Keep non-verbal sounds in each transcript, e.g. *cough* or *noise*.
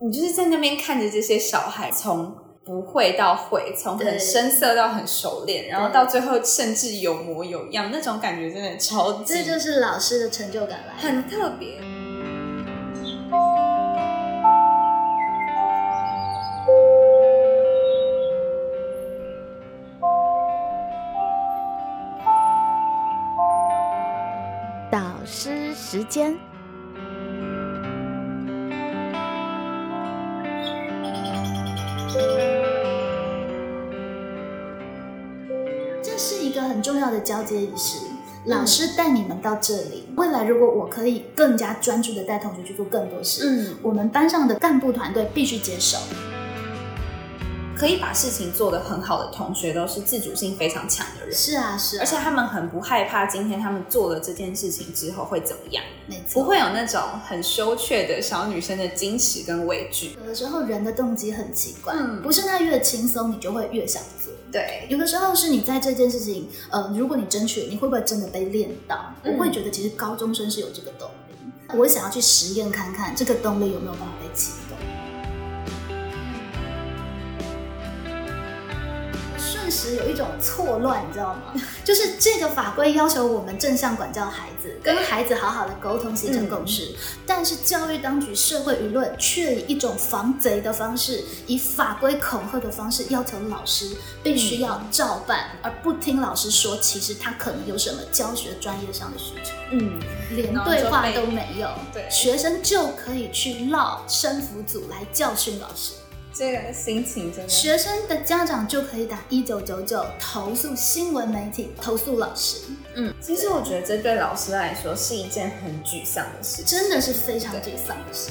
你就是在那边看着这些小孩从不会到会，从很生涩到很熟练，然后到最后甚至有模有样，那种感觉真的超级，这就是老师的成就感来，很特别。导师时间。交接仪式。老师带你们到这里，未来如果我可以更加专注的带同学去做更多事，嗯，我们班上的干部团队必须接受。可以把事情做得很好的同学，都是自主性非常强的人。是啊，是，而且他们很不害怕今天他们做了这件事情之后会怎么样，没错，不会有那种很羞怯的小女生的矜持跟畏惧。有的时候人的动机很奇怪，嗯，不是他越轻松，你就会越想做。对，有的时候是你在这件事情，呃，如果你争取，你会不会真的被练到？我会觉得其实高中生是有这个动力，我想要去实验看看这个动力有没有办法被启动。有一种错乱，你知道吗？*laughs* 就是这个法规要求我们正向管教孩子，跟孩子好好的沟通，形成共识。但是教育当局、社会舆论却以一种防贼的方式，以法规恐吓的方式，要求老师必须要照办，而不听老师说，其实他可能有什么教学专业上的需求。嗯，连对话都没有，对，学生就可以去闹生辅组来教训老师。这个心情真的，学生的家长就可以打一九九九投诉新闻媒体，投诉老师。嗯，其实我觉得这对老师来说是一件很沮丧的事，真的是非常沮丧的事。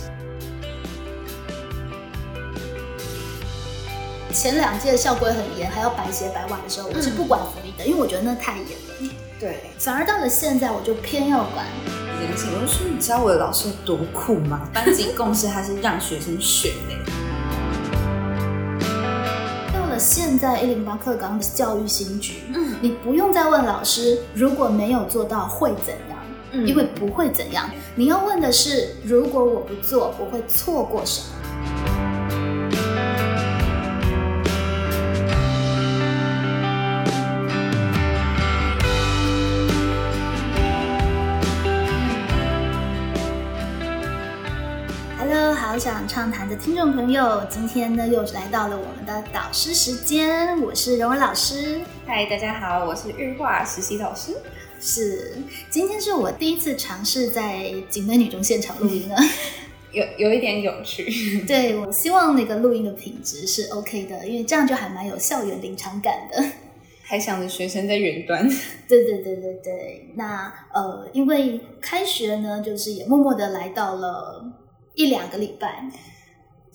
前两届校规很严，还要白鞋白袜的时候，我是不管福利的，因为我觉得那太严了。对，反而到了现在，我就偏要管。请问说，你知道我的老师有多酷吗？班级共识他是让学生选的。现在一零八课纲的教育新局，嗯，你不用再问老师如果没有做到会怎样，嗯，因为不会怎样。你要问的是，如果我不做，我会错过什么？畅谈的听众朋友，今天呢又来到了我们的导师时间，我是荣文老师。嗨，大家好，我是日化实习老师。是，今天是我第一次尝试在景美女中现场录音了，*laughs* 有有一点有趣。*laughs* 对，我希望那个录音的品质是 OK 的，因为这样就还蛮有校园临场感的。还想着学生在远端。*laughs* 对对对对对，那呃，因为开学呢，就是也默默的来到了。一两个礼拜，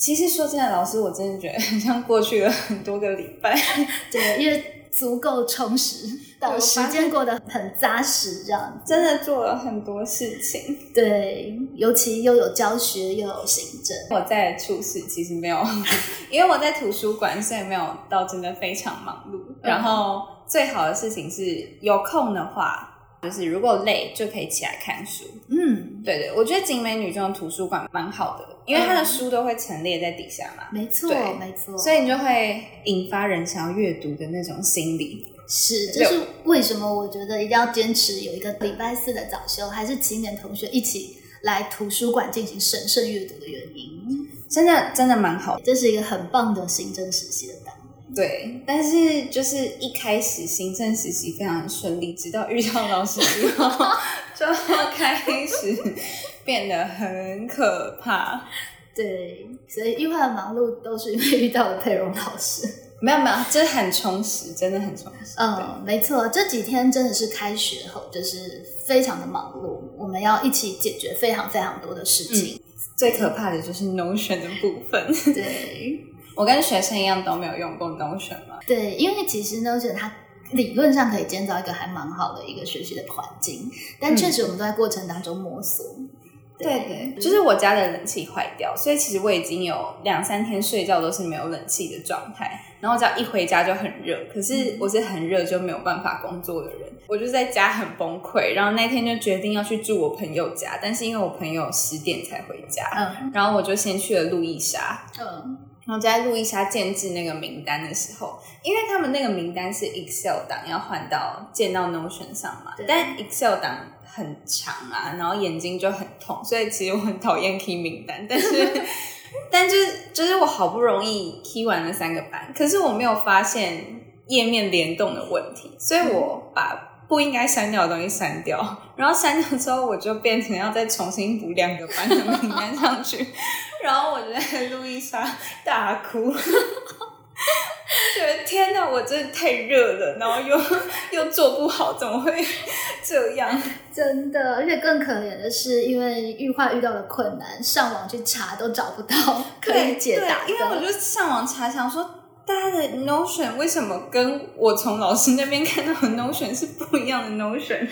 其实说真的，老师，我真的觉得 *laughs* 很像过去了很多个礼拜。*laughs* 对，因为足够充实，*laughs* 时间过得很扎实，这样真的做了很多事情。对，尤其又有教学又有行政。我在处事其实没有，因为我在图书馆，所以没有到真的非常忙碌。然后最好的事情是有空的话。就是如果累就可以起来看书。嗯，对对，我觉得景美女中的图书馆蛮好的，因为它的书都会陈列在底下嘛。没错，没错。所以你就会引发人想要阅读的那种心理。是，这是为什么我觉得一定要坚持有一个礼拜四的早修，还是请年同学一起来图书馆进行神圣阅读的原因。真的，真的蛮好。这是一个很棒的行政实习的单。对，但是就是一开始行政实习非常顺利，直到遇到老师之后，*laughs* 就开始变得很可怕。对，所以一会的忙碌都是因为遇到了佩蓉老师。没 *laughs* 有没有，这很充实，真的很充实。嗯，没错，这几天真的是开学后，就是非常的忙碌，我们要一起解决非常非常多的事情。最可怕的就是 Notion 的部分。对。*laughs* 我跟学生一样都没有用过 Notion 嘛？对，因为其实 Notion 它理论上可以建造一个还蛮好的一个学习的环境，但确实我们都在过程当中摸索。对对，就是我家的冷气坏掉，所以其实我已经有两三天睡觉都是没有冷气的状态。然后只要一回家就很热。可是我是很热就没有办法工作的人，我就在家很崩溃。然后那天就决定要去住我朋友家，但是因为我朋友十点才回家，嗯然后我就先去了路易莎。嗯然后在录一下建制那个名单的时候，因为他们那个名单是 Excel 档要换到建到 Notion 上嘛，但 Excel 档很长啊，然后眼睛就很痛，所以其实我很讨厌 key 名单，但是 *laughs* 但就是就是我好不容易 key 完了三个班，可是我没有发现页面联动的问题，所以我把。不应该删掉的东西删掉，然后删掉之后，我就变成要再重新补两个班的名单上去，然后我就在路易莎大哭，觉 *laughs* 得天哪，我真的太热了，然后又又做不好，怎么会这样？*laughs* 真的，而且更可怜的是，因为玉化遇到了困难，上网去查都找不到 *laughs* 可以解答因为我就上网查，想说大家的 Notion 为什么跟我从老师那边看到的 Notion 是不一样的 Notion？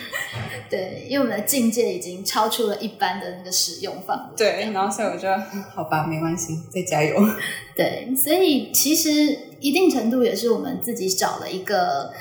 对，因为我们的境界已经超出了一般的那个使用范围。对，然后所以我就嗯好吧，没关系，再加油。*laughs* 对，所以其实一定程度也是我们自己找了一个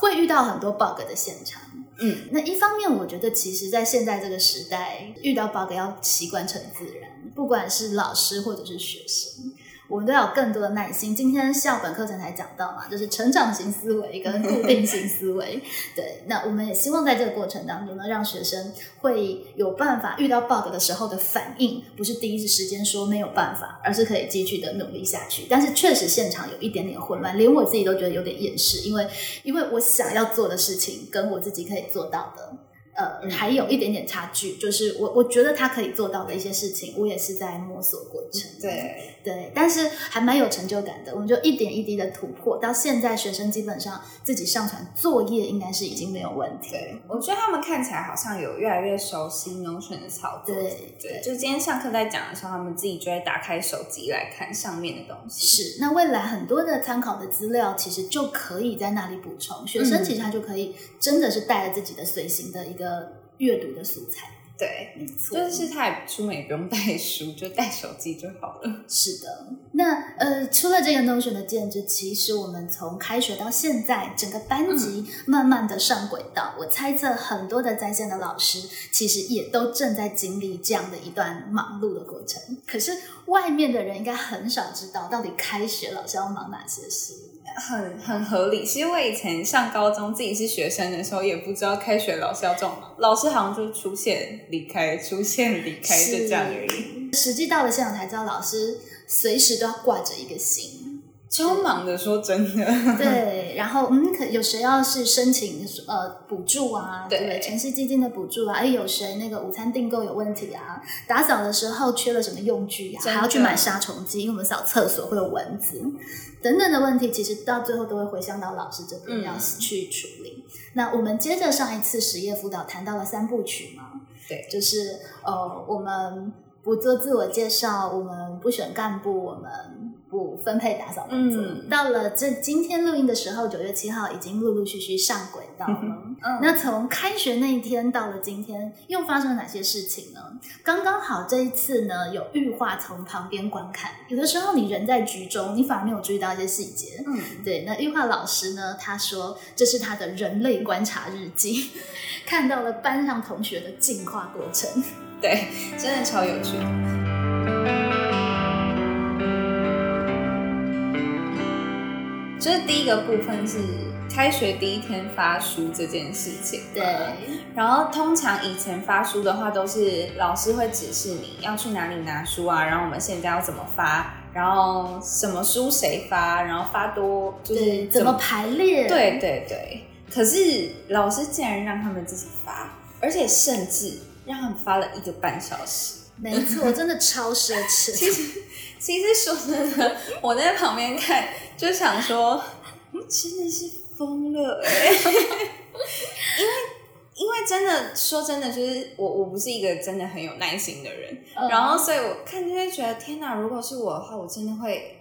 会遇到很多 bug 的现场。嗯，那一方面，我觉得其实，在现在这个时代，遇到 bug 要习惯成自然，不管是老师或者是学生，我们都要有更多的耐心。今天校本课程才讲到嘛，就是成长型思维跟固定型思维。*laughs* 对，那我们也希望在这个过程当中呢，让学生会有办法遇到 bug 的时候的反应，不是第一时间说没有办法，而是可以继续的努力下去。但是确实现场有一点点混乱，连我自己都觉得有点厌世，因为因为我想要做的事情跟我自己可以做到的。呃，嗯还有一点点差距，就是我我觉得他可以做到的一些事情，我也是在摸索过程。对，对，但是还蛮有成就感的。我们就一点一滴的突破，到现在学生基本上自己上传作业应该是已经没有问题。对，我觉得他们看起来好像有越来越熟悉 Notion 的操作。对对，就今天上课在讲的时候，他们自己就会打开手机来看上面的东西。是，那未来很多的参考的资料，其实就可以在那里补充。学生其实他就可以真的是带着自己的随行的一个阅读的素材。对，没错，就是他也出门也不用带书，就带手机就好了。是的，那呃，除了这个 Notion 的建制，其实我们从开学到现在，整个班级慢慢的上轨道。我猜测很多的在线的老师，其实也都正在经历这样的一段忙碌的过程。可是外面的人应该很少知道，到底开学老师要忙哪些事。很很合理。其实我以前上高中自己是学生的时候，也不知道开学老师要这么，老师好像就出现离开，出现离开，就这样而已。实际到了现场才知道，老师随时都要挂着一个心。超忙的，说真的。对，然后嗯，可有谁要是申请呃补助啊，对对不对？城市基金的补助啊，哎，有谁那个午餐订购有问题啊？打扫的时候缺了什么用具啊？还要去买杀虫剂，因为我们扫厕所会有蚊子等等的问题，其实到最后都会回向到老师这边嗯要去处理。那我们接着上一次实业辅导谈到了三部曲嘛，对就是呃，我们不做自我介绍，我们不选干部，我们不分配打扫工作。嗯到了这今天录音的时候，九月七号已经陆陆续续上轨道了。嗯那从开学那一天到了今天，又发生了哪些事情呢？刚刚好这一次呢，有玉化从旁边观看。有的时候你人在局中，你反而没有注意到一些细节。嗯，对，那玉化老师呢？他说这是他的人类观察日记，*laughs* 看到了班上同学的进化过程。对，真的超有趣。就是第一个部分是开学第一天发书这件事情。对，然后通常以前发书的话，都是老师会指示你要去哪里拿书啊，然后我们现在要怎么发，然后什么书谁发，然后发多就是对，怎么排列？对对对。可是老师竟然让他们自己发，而且甚至让他们发了一个半小时。没错，真的超奢侈。*laughs* *laughs* 其实，其实说真的，我在旁边看就想说，嗯真的是疯了哎、*laughs* 因为因为真的说真的，就是我我不是一个真的很有耐心的人，嗯然后所以我看就会觉得天哪，如果是我的话，我真的会。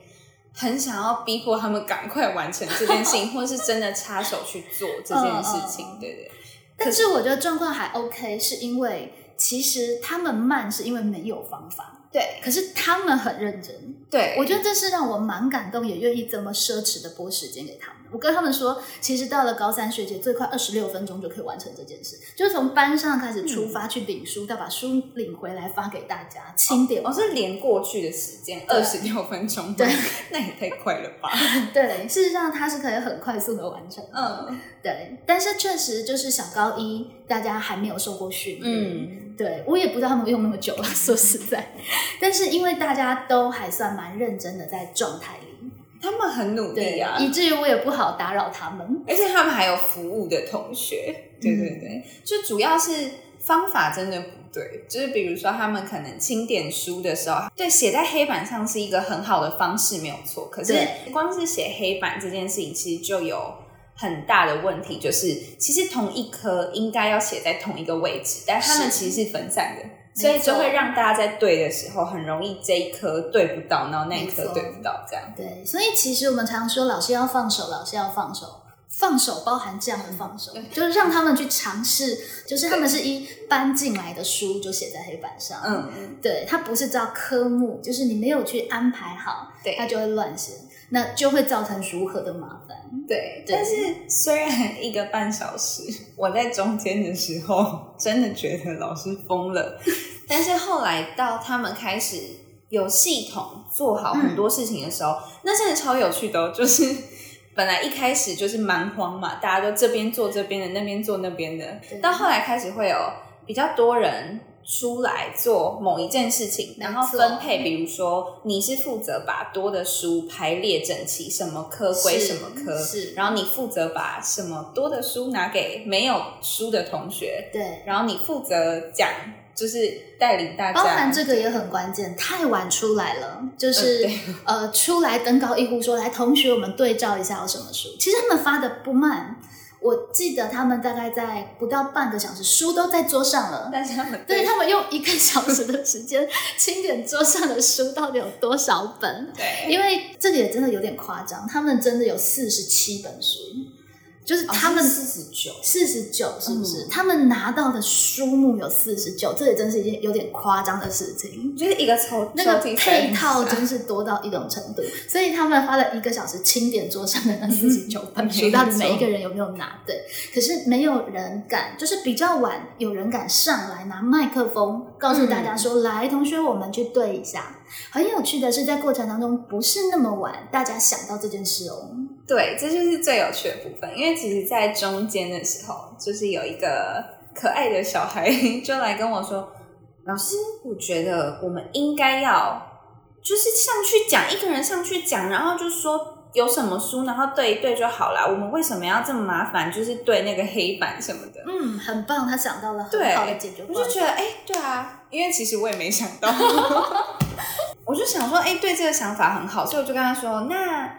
很想要逼迫他们赶快完成这件事情，*laughs* 或是真的插手去做这件事情，对对。但是我觉得状况还 OK，是因为其实他们慢是因为没有方法。对。可是他们很认真，对，我觉得这是让我蛮感动，也愿意这么奢侈的拨时间给他们。我跟他们说，其实到了高三学姐，最快二十六分钟就可以完成这件事，就是从班上开始出发去领书，到把书领回来发给大家，清点。哦、是连过去的时间二十六分钟，对，*laughs* 那也太快了吧？*laughs* 对，事实上它是可以很快速的完成的。嗯。对，但是确实就是小高一，大家还没有受过训练。嗯，对我也不知道他们用那么久了，*laughs* 说实在，但是因为大家都还算蛮认真的在状态里，他们很努力对啊，以至于我也不好打扰他们。而且他们还有服务的同学，对对对，就主要是方法真的不对，就是比如说他们可能清点书的时候，对，写在黑板上是一个很好的方式，没有错。可是光是写黑板这件事情，其实就有很大的问题，就是其实同一颗应该要写在同一个位置，但他们其实是分散的。所以就会让大家在对的时候很容易这一颗对不到，然后那一颗对不到，这样。对，所以其实我们常说老师要放手，老师要放手。放手包含这样的放手，就是让他们去尝试，就是他们是一搬进来的书就写在黑板上，嗯嗯，对，它不是照科目，就是你没有去安排好，对。它就会乱写，那就会造成如何的麻烦。对，对。但是虽然一个半小时，我在中间的时候真的觉得老师疯了，*laughs* 但是后来到他们开始有系统做好很多事情的时候，那真的超有趣的、哦，就是。本来一开始就是蛮荒嘛，大家都这边做这边的，那边做那边的，到后来开始会有比较多人出来做某一件事情，然后分配，比如说你是负责把多的书排列整齐，什么科归什么科，是然后你负责把什么多的书拿给没有书的同学，对，然后你负责讲，就是带领大家，包含这个也很关键，太晚出来了，就是、*laughs* 呃出来登高一呼说来同学，我们对照一下有什么书。其实他们发的不慢，我记得他们大概在不到半个小时，书都在桌上了。但是他们对他们用一个小时的时间清点桌上的书到底有多少本，对，因为这个也真的有点夸张，他们真的有四十七本书，就是他们四十九，四十九是不是？嗯他们拿到的书目有四十九，这也真是一件有点夸张的事情。就是一个抽那个配套真是多到一种程度，所以他们花了一个小时清点桌上的那四十九 *laughs* 本书，没到底每一个人有没有拿对？可是没有人敢，就是比较晚有人敢上来拿麦克风告诉大家说：“来，同学，我们去对一下。”很有趣的是，在过程当中不是那么晚，大家想到这件事哦。对，这就是最有趣的部分，因为其实，在中间的时候，就是有一个可爱的小孩 *laughs* 就来跟我说：“老师，我觉得我们应该要就是上去讲，一个人上去讲，然后就说有什么书，然后对一对就好了。我们为什么要这么麻烦？就是对那个黑板什么的。”嗯，很棒，他想到了很好的解决我方案。就觉得，哎、对啊，因为其实我也没想到 *laughs* *laughs* 我就想说，哎、对这个想法很好，所以我就跟他说，那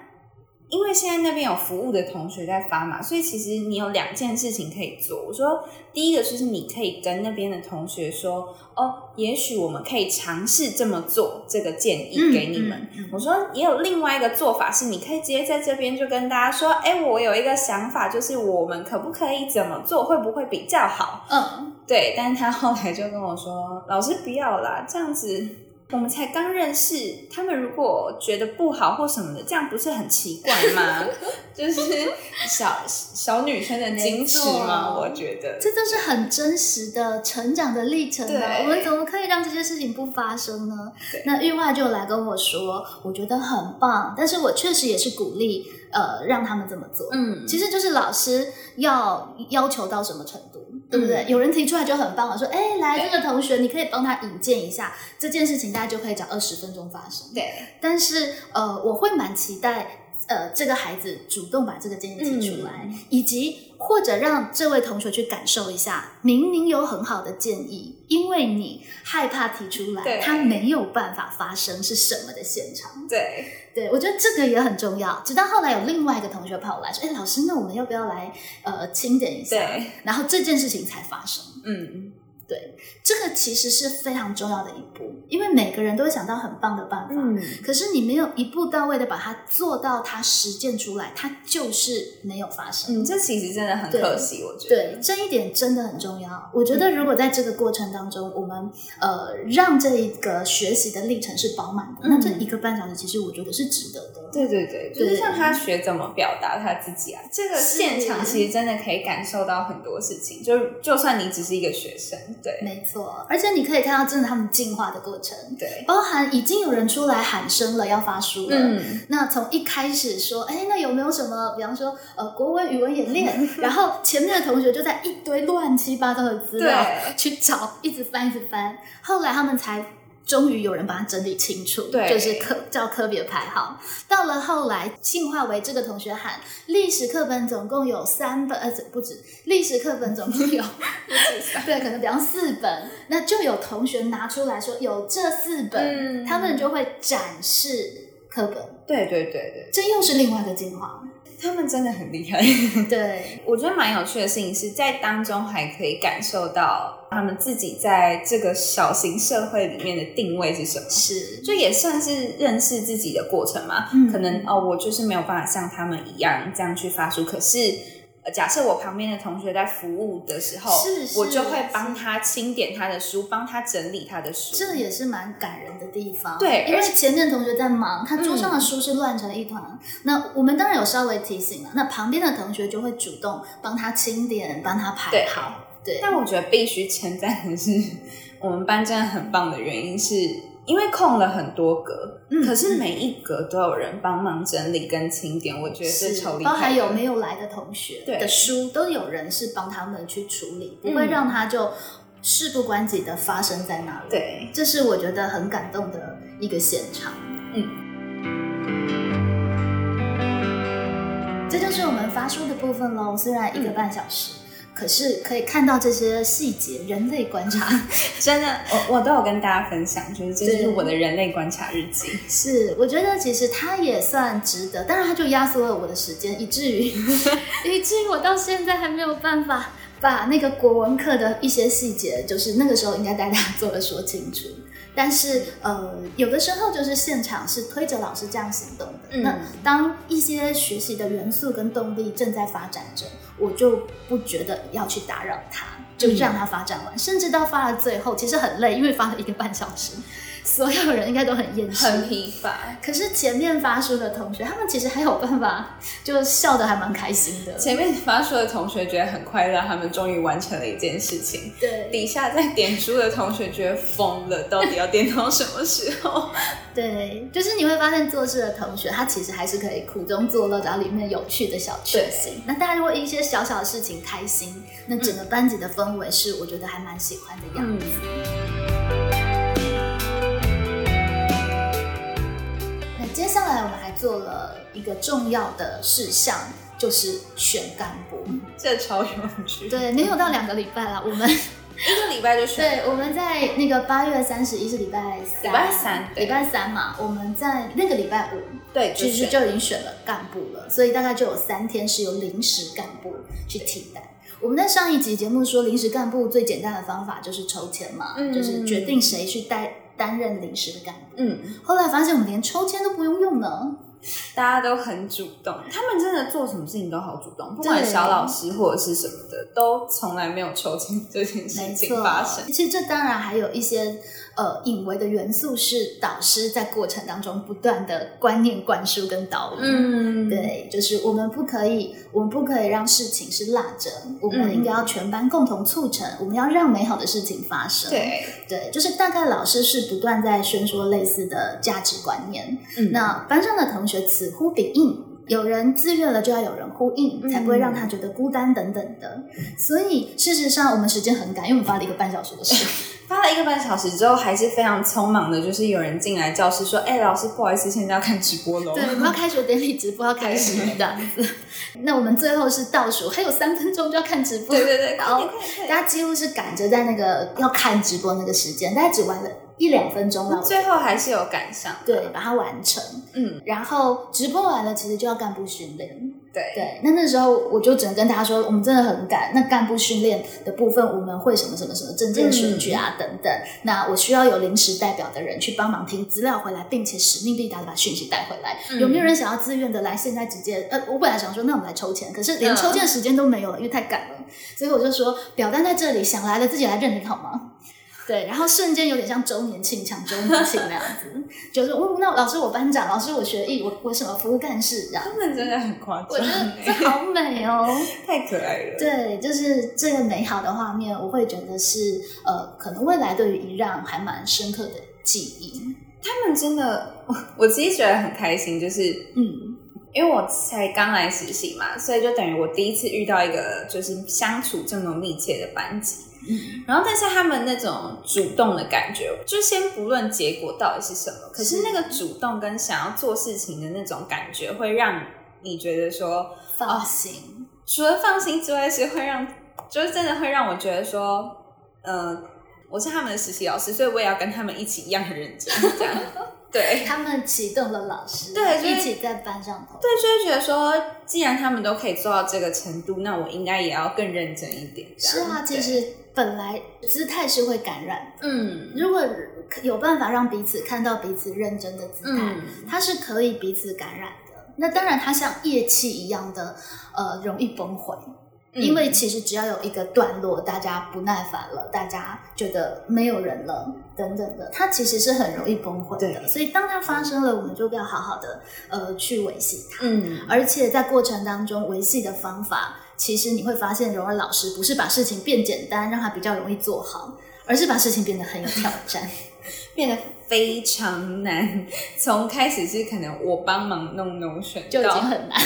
因为现在那边有服务的同学在发嘛，所以其实你有两件事情可以做。我说，第一个就是你可以跟那边的同学说，哦，也许我们可以尝试这么做，这个建议给你们。嗯嗯嗯我说，也有另外一个做法是，你可以直接在这边就跟大家说，哎、我有一个想法，就是我们可不可以怎么做，会不会比较好？嗯，对，但是他后来就跟我说：“老师不要啦，这样子我们才刚认识，他们如果觉得不好或什么的，这样不是很奇怪吗？*laughs* 就是小小女生的矜持嘛，没错我觉得。这就是很真实的成长的历程啊！对我们怎么可以让这些事情不发生呢？那玉外就来跟我说，我觉得很棒，但是我确实也是鼓励呃让他们这么做。嗯，其实就是老师要要求到什么程度，对不对？嗯有人提出来就很棒了，说：“哎，来这个同学，你可以帮他引荐一下这件事情，大家就可以讲二十分钟发生。”对，但是呃，我会蛮期待呃这个孩子主动把这个建议提出来，嗯以及或者让这位同学去感受一下，明明有很好的建议，因为你害怕提出来，对它没有办法发生是什么的现场。对，对，我觉得这个也很重要。直到后来有另外一个同学跑来说：“哎，老师，那我们要不要来呃清点一下？”对，然后这件事情才发生。嗯，对，这个其实是非常重要的一步，因为每个人都会想到很棒的办法，嗯，可是你没有一步到位的把它做到，它实践出来，它就是没有发生。嗯，这其实真的很可惜，我觉得。对，这一点真的很重要。我觉得如果在这个过程当中，我们呃让这一个学习的历程是饱满的，那这一个半小时其实我觉得是值得的。对对对，就是像他学怎么表达他自己啊，这个现场其实真的可以感受到很多事情。就就算你只是一个学生，对，没错，而且你可以看到真的他们进化的过程，对，包含已经有人出来喊声了，要发书了。嗯，那从一开始说，哎，那有没有什么，比方说呃国文语文演练，*laughs* 然后前面的同学就在一堆乱七八糟的资料去找，一直翻一直翻，后来他们才。终于有人把它整理清楚，对，就是科叫科别排号。到了后来进化为这个同学喊历史课本总共有三本，呃，不止历史课本总共有 *laughs* 对，可能比方四本，那就有同学拿出来说有这四本，他们就会展示课本。对对对对，这又是另外一个进化。他们真的很厉害。对，我觉得蛮有趣的事情是在当中还可以感受到他们自己在这个小型社会里面的定位是什么。是，就也算是认识自己的过程嘛。可能哦，我就是没有办法像他们一样这样去发出，可是。假设我旁边的同学在服务的时候，我就会帮他清点他的书，帮他整理他的书。这也是蛮感人的地方。对，因为前面同学在忙，他桌上的书是乱成一团。那我们当然有稍微提醒了，那旁边的同学就会主动帮他清点，帮他排好。对。但我觉得必须称赞的是，*laughs* 我们班真的很棒的原因是。因为空了很多格，可是每一格都有人帮忙整理跟清点，我觉得是超厉害。包含有没有来的同学的书，都有人是帮他们去处理，不会让他就事不关己的发生在那里。对，这是我觉得很感动的一个现场。嗯，这就是我们发书的部分喽。虽然一个半小时。可是可以看到这些细节，人类观察 *laughs* 真的，我我都有跟大家分享，就是这是我的人类观察日记。是，我觉得其实它也算值得，当然它就压缩了我的时间，以至于 *laughs* 以至于我到现在还没有办法把那个国文课的一些细节，就是那个时候应该带大家做的说清楚。但是呃，有的时候就是现场是推着老师这样行动的。那当一些学习的元素跟动力正在发展着。我就不觉得要去打扰他，就让他发展完，甚至到发了最后，其实很累，因为发了一个半小时。所有人应该都很厌世、很疲乏。可是前面发书的同学，他们其实还有办法，就笑得还蛮开心的。前面发书的同学觉得很快乐，他们终于完成了一件事情。对，底下在点书的同学觉得疯了，到底要点到什么时候？*laughs* 对，就是你会发现做事的同学，他其实还是可以苦中作乐，找里面有趣的小确幸。那大家如果一些小小的事情开心，那整个班级的氛围是我觉得还蛮喜欢的样子。接下来我们还做了一个重要的事项，就是选干部。这超有趣。对，没有到两个礼拜了，我们 *laughs* 一个礼拜就选。对，我们在那个八月三十一是礼拜三，礼拜三，礼拜三嘛，我们在那个礼拜五，对，其实就已经选了干部了，所以大概就有三天是由临时干部去替代。我们在上一集节目说，临时干部最简单的方法就是抽签嘛，就是决定谁去带。担任临时的干部，嗯，后来发现我们连抽签都不用用呢，大家都很主动，他们真的做什么事情都好主动，不管小老师或者是什么的，都从来没有抽签这件事情发生。其实这当然还有一些。呃，隐微的元素是导师在过程当中不断的观念灌输跟导引。嗯，对，就是我们不可以，我们不可以让事情是落着，我们应该要全班共同促成，我们要让美好的事情发生。对，对，就是大概老师是不断在宣说类似的价值观念。嗯，那班上的同学此呼彼应。有人自愿了，就要有人呼应，才不会让他觉得孤单等等的。所以事实上，我们时间很赶，因为我们发了一个半小时的事，*laughs* 发了一个半小时之后，还是非常匆忙的，就是有人进来教室说：“哎，老师，不好意思，现在要看直播喽。”对，我们要开学典礼直播要开始这样子。*laughs* 那我们最后是倒数，还有三分钟就要看直播。对对对，然后大家几乎是赶着在那个要看直播那个时间，大家只玩了。一两分钟了，最后还是有赶上，对，把它完成。嗯，然后直播完了，其实就要干部训练。对对，那那时候我就只能跟他说，我们真的很赶。那干部训练的部分，我们会什么什么什么证件选举啊等等。那我需要有临时代表的人去帮忙听资料回来，并且使命必达的把讯息带回来。有没有人想要自愿的来？现在直接呃，我本来想说，那我们来抽签，可是连抽签的时间都没有了，因为太赶了。所以我就说，表单在这里，想来的自己来认领好吗？对，然后瞬间有点像周年庆抢周年庆那样子，就是哦，那老师我班长，老师我学艺，我我什么服务干事这样。他们真的很夸张，我觉得这好美哦，*laughs* 太可爱了。对，就是这个美好的画面，我会觉得是呃，可能未来对于一让还蛮深刻的记忆。他们真的，我 *laughs* 我其实觉得很开心，就是嗯，因为我才刚来实习嘛，所以就等于我第一次遇到一个就是相处这么密切的班级。嗯，然后，但是他们那种主动的感觉，就先不论结果到底是什么，可是那个主动跟想要做事情的那种感觉，会让你觉得说放心。除了放心之外，是会让，就是真的会让我觉得说，呃，我是他们的实习老师，所以我也要跟他们一起一样很认真，这样。*laughs* 对，他们启动了老师，对，一起在班上头，对，就会觉得说，既然他们都可以做到这个程度，那我应该也要更认真一点。是啊，其实本来姿态是会感染的，嗯，如果有办法让彼此看到彼此认真的姿态，它是可以彼此感染的。那当然，它像液气一样的，呃，容易崩毁。因为其实只要有一个段落，大家不耐烦了，大家觉得没有人了，等等的，它其实是很容易崩溃的。所以当它发生了，我们就要好好的呃去维系它。嗯，而且在过程当中维系的方法，其实你会发现，荣儿老师不是把事情变简单，让它比较容易做好，而是把事情变得很有挑战，*laughs* 变得非常难。从开始是可能我帮忙弄弄选，就已经很难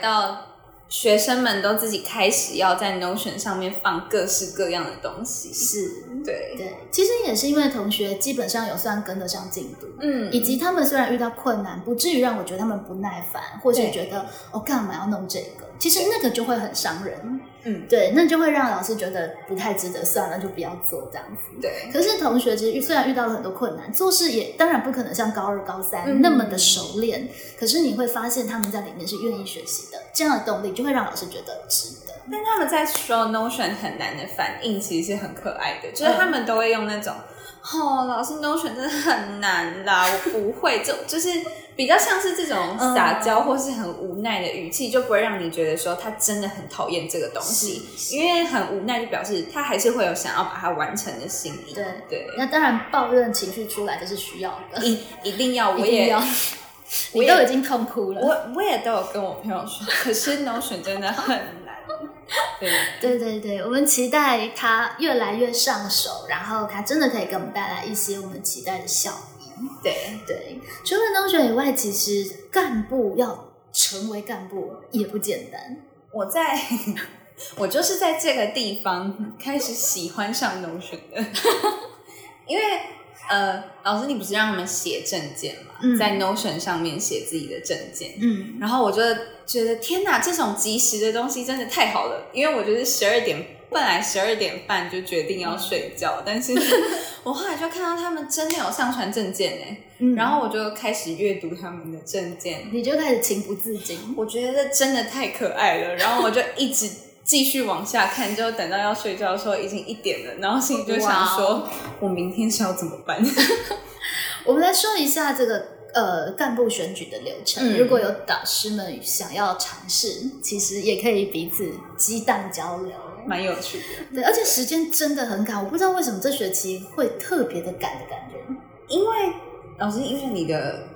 到。学生们都自己开始要在 Notion 上面放各式各样的东西，是。对。对，其实也是因为同学基本上有算跟得上进度，嗯，以及他们虽然遇到困难，不至于让我觉得他们不耐烦，或是觉得我干嘛要弄这个。其实那个就会很伤人，嗯，对，那就会让老师觉得不太值得，算了，就不要做这样子。对，可是同学其实虽然遇到了很多困难，做事也当然不可能像高二、高三那么的熟练，可是你会发现他们在里面是愿意学习的，这样的动力就会让老师觉得值得。但他们在说 Notion 很难的反应，其实是很可爱的，就是他们都会用那种。哦，老师，Notion 真的很难啦，*laughs* 我不会，就就是比较像是这种撒娇或是很无奈的语气，就不会让你觉得说他真的很讨厌这个东西，因为很无奈就表示他还是会有想要把它完成的心意。对。对，那当然抱怨情绪出来这是需要的，一一定要，我也要，*laughs* 我都已经痛哭了，我我也都有跟我朋友说，可是 Notion 真的很难。对 *laughs* 对对对，我们期待它越来越上手，然后它真的可以给我们带来一些我们期待的效益。对对，除了 Notion 以外，其实干部要成为干部也不简单。我在，*laughs* 我就是在这个地方开始喜欢上 Notion 的，*laughs* 因为呃，老师你不是让他们写证件嘛，在 Notion 上面写自己的证件，嗯，然后我就。觉得天哪，这种及时的东西真的太好了！因为我觉得十二点本来十二点半就决定要睡觉，但是 *laughs* 我后来就看到他们真的有上传证件哎，然后我就开始阅读他们的证件，你就开始情不自禁。我觉得真的太可爱了，然后我就一直继续往下看，就等到要睡觉的时候已经一点了，然后心里就想说，我明天是要怎么办？*laughs* 我们来说一下这个。呃，干部选举的流程，如果有导师们想要尝试，其实也可以彼此激荡交流，蛮有趣的。对，而且时间真的很赶，我不知道为什么这学期会特别的赶的感觉。因为老师，因为你的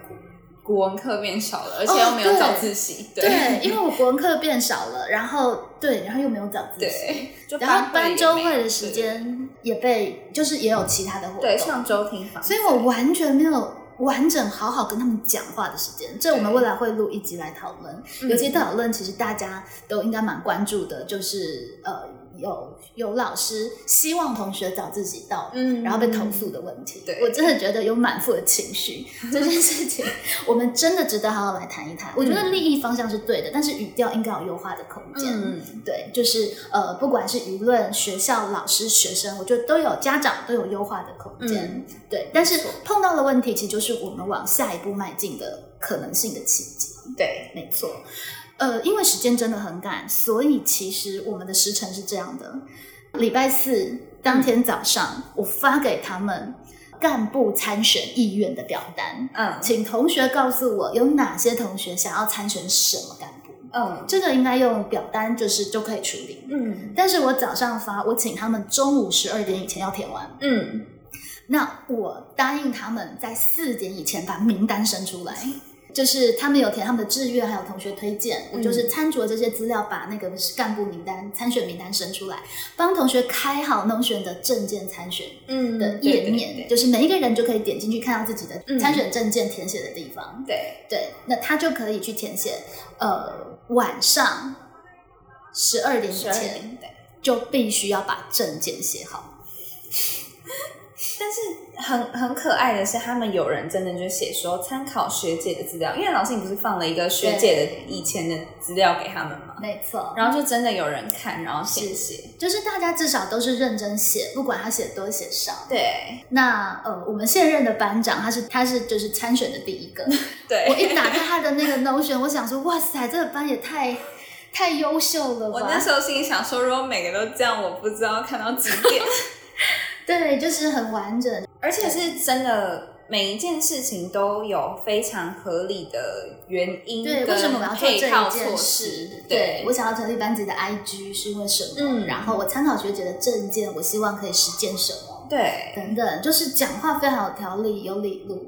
国文课变少了，而且又没有早自习。对，因为我国文课变少了，然后对，然后又没有早自习，然后班周会的时间也被，就是也有其他的活动，对，上周听房，所以我完全没有。完整好好跟他们讲话的时间，这我们未来会录一集来讨论。尤其讨论，其实大家都应该蛮关注的，就是呃有有老师希望同学早自习到，嗯然后被投诉的问题。对我真的觉得有满腹的情绪，*laughs* 这件事情我们真的值得好好来谈一谈。我觉得利益方向是对的，但是语调应该有优化的空间。嗯，对，就是呃，不管是舆论、学校、老师、学生，我觉得都有家长都有优化的空间。嗯对，但是碰到的问题，其实就是我们往下一步迈进的可能性的契机。对，没错，呃，因为时间真的很赶，所以其实我们的时程是这样的：礼拜四当天早上，我发给他们干部参选意愿的表单，嗯请同学告诉我有哪些同学想要参选什么干部。嗯这个应该用表单就是就可以处理。嗯但是我早上发，我请他们中午十二点以前要填完。嗯，那我答应他们在四点以前把名单生出来，*laughs* 就是他们有填他们的志愿，还有同学推荐，我就是参酌这些资料，把那个干部名单、参选名单生出来，帮同学开好农选的证件参选嗯的页面，对对就是每一个人就可以点进去看到自己的嗯参选证件填写的地方。对，对，那他就可以去填写，呃，晚上十二点以前对。就必须要把证件写好。但是很很可爱的是，他们有人真的就写说参考学姐的资料，因为老师你不是放了一个学姐的以前的资料给他们吗？没错，然后就真的有人看，然后写写。就是大家至少都是认真写，不管他写多写少。对那呃，我们现任的班长他是他是就是参选的第一个，*laughs* 对，我一打开他的那个 Notion，我想说，哇塞，这个班也太太优秀了吧！我那时候心里想说，如果每个都这样，我不知道看到几点。*laughs* 对，就是很完整，而且是真的，每一件事情都有非常合理的原因，对，为什么我要做这一件措事施？？对我想要成立班级的 IG 是因为什么？嗯然后我参考学姐的证件，我希望可以实践什么？对，等等，就是讲话非常有条理、有理路。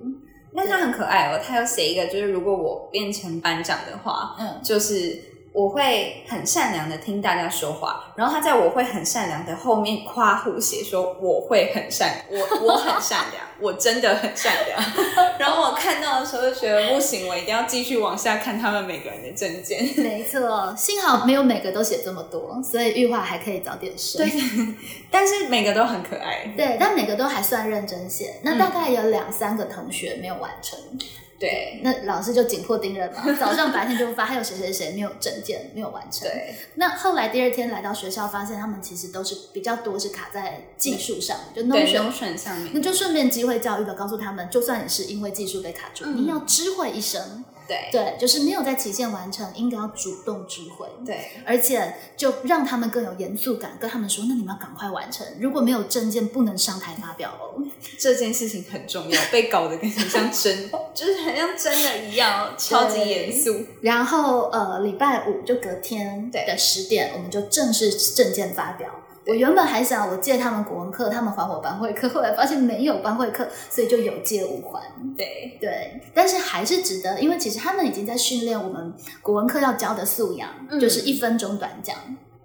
那他很可爱哦，他有写一个，就是如果我变成班长的话，嗯，就是我会很善良的听大家说话，然后他在我会很善良的后面夸呼写说我会很善，我我很善良，*laughs* 我真的很善良。*laughs* 然后我看到的时候就觉得不行，我一定要继续往下看他们每个人的证件。*laughs* 没错，幸好没有每个都写这么多，所以玉华还可以早点睡。但是每个都很可爱。对，但每个都还算认真写。那大概有两三个同学没有完成，对那老师就紧迫盯人嘛，*laughs* 早上白天就发，还有谁谁谁没有证件没有完成。对，那后来第二天来到学校，发现他们其实都是比较多是卡在技术上，就对 Notion。Notion 上面，那就顺便机会教育的告诉他们，就算你是因为技术被卡住，嗯你要知会一声，对对，就是没有在期限完成，应该要主动知会。对而且就让他们更有严肃感，跟他们说，那你们要赶快完成，如果没有证件，不能上台发表哦。*laughs* 这件事情很重要，被搞得跟很像真，*laughs* 就是很像真的一样，超级严肃。然后呃，礼拜五就隔天对的十点，我们就正式证件发表。我原本还想我借他们古文课，他们还我班会课，后来发现没有班会课，所以就有借无还。对对，但是还是值得，因为其实他们已经在训练我们古文课要教的素养，嗯就是一分钟短讲。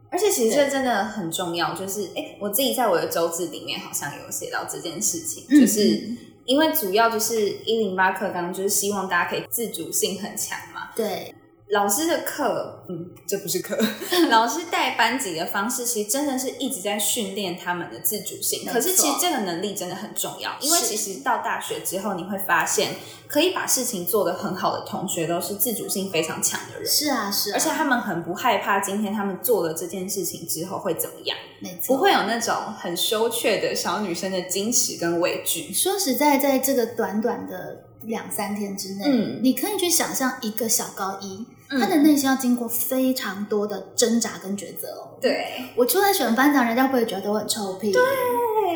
而且其实这真的很重要，就是哎，我自己在我的周志里面好像有写到这件事情，嗯就是因为主要就是一零八课纲，就是希望大家可以自主性很强嘛。对，老师的课，嗯，这不是课，*laughs* 老师带班级的方式，其实真的是一直在训练他们的自主性。可是其实这个能力真的很重要，因为其实到大学之后，你会发现可以把事情做得很好的同学，都是自主性非常强的人。是啊，是啊，而且他们很不害怕，今天他们做了这件事情之后会怎么样，没错，不会有那种很羞怯的小女生的矜持跟畏惧。说实在，在这个短短的两三天之内，嗯你可以去想象一个小高一，嗯他的内心要经过非常多的挣扎跟抉择哦。，对我出来选班长，人家会不会觉得我很臭屁？对，